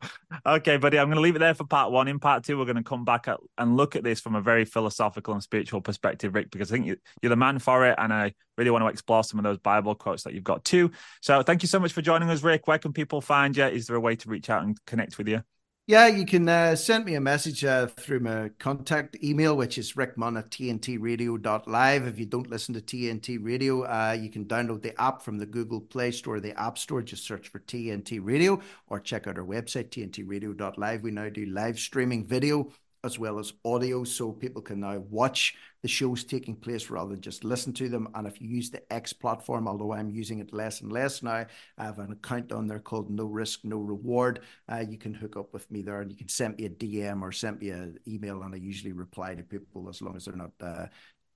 okay, buddy. I'm going to leave it there for part one. In part two, we're going to come back at, and look at this from a very philosophical and spiritual perspective, Rick, because I think you, you're the man for it, and I really want to explore some of those Bible quotes that you've got too. So, thank you so much for joining us, Rick. Where can people find you? Is there a way to reach out and connect with you? Yeah, you can uh, send me a message uh, through my contact email, which is rickmunn at tntradio.live. If you don't listen to TNT Radio, uh, you can download the app from the Google Play Store, the App Store. Just search for TNT Radio or check out our website, tntradio.live. We now do live streaming video as well as audio, so people can now watch the shows taking place rather than just listen to them. And if you use the X platform, although I'm using it less and less now, I have an account on there called No Risk, No Reward. Uh, you can hook up with me there and you can send me a DM or send me an email, and I usually reply to people as long as they're not uh,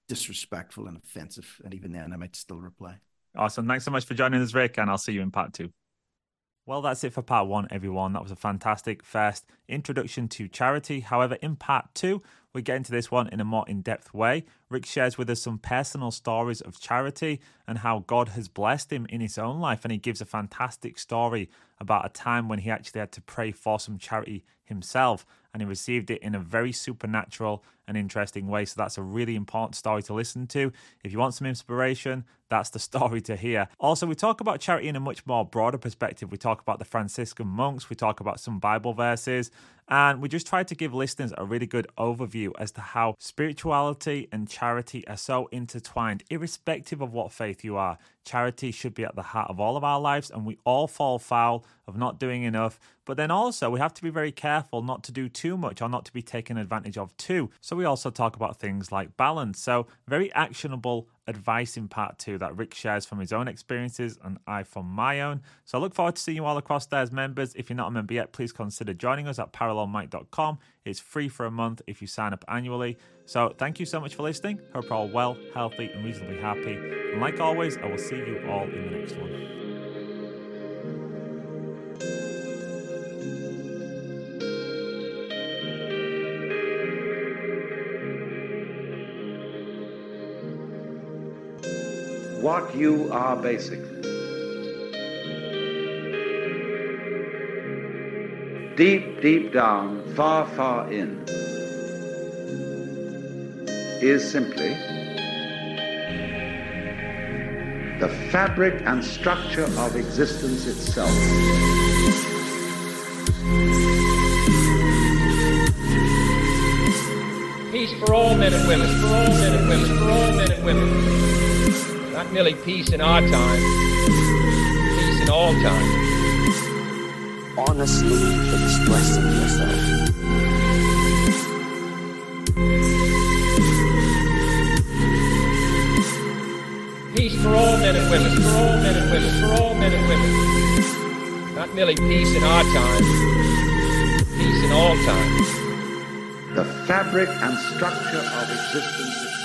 disrespectful and offensive. And even then, I might still reply. Awesome. Thanks so much for joining us, Rick, and I'll see you in part two. Well, that's it for part one, everyone. That was a fantastic first introduction to charity. However, in part two, we get into this one in a more in depth way. Rick shares with us some personal stories of charity and how God has blessed him in his own life. And he gives a fantastic story about a time when he actually had to pray for some charity himself and he received it in a very supernatural and interesting way. So that's a really important story to listen to. If you want some inspiration, that's the story to hear. Also, we talk about charity in a much more broader perspective. We talk about the Franciscan monks, we talk about some Bible verses, and we just try to give listeners a really good overview as to how spirituality and charity are so intertwined, irrespective of what faith you are. Charity should be at the heart of all of our lives, and we all fall foul of not doing enough. But then also, we have to be very careful not to do too much or not to be taken advantage of too. So, we also talk about things like balance. So, very actionable advice in part two that Rick shares from his own experiences and I from my own. So I look forward to seeing you all across there as members. If you're not a member yet, please consider joining us at parallelmike.com. It's free for a month if you sign up annually. So thank you so much for listening. Hope you're all well, healthy, and reasonably happy. And like always, I will see you all in the next one. What you are basically. Deep, deep down, far, far in, is simply the fabric and structure of existence itself. Peace for all men and women, for all men and women, for all men and women. Not merely peace in our time, peace in all time. Honestly expressing yourself. Peace for all men and women, for all men and women, for all men and women. Not merely peace in our time, peace in all time. The fabric and structure of existence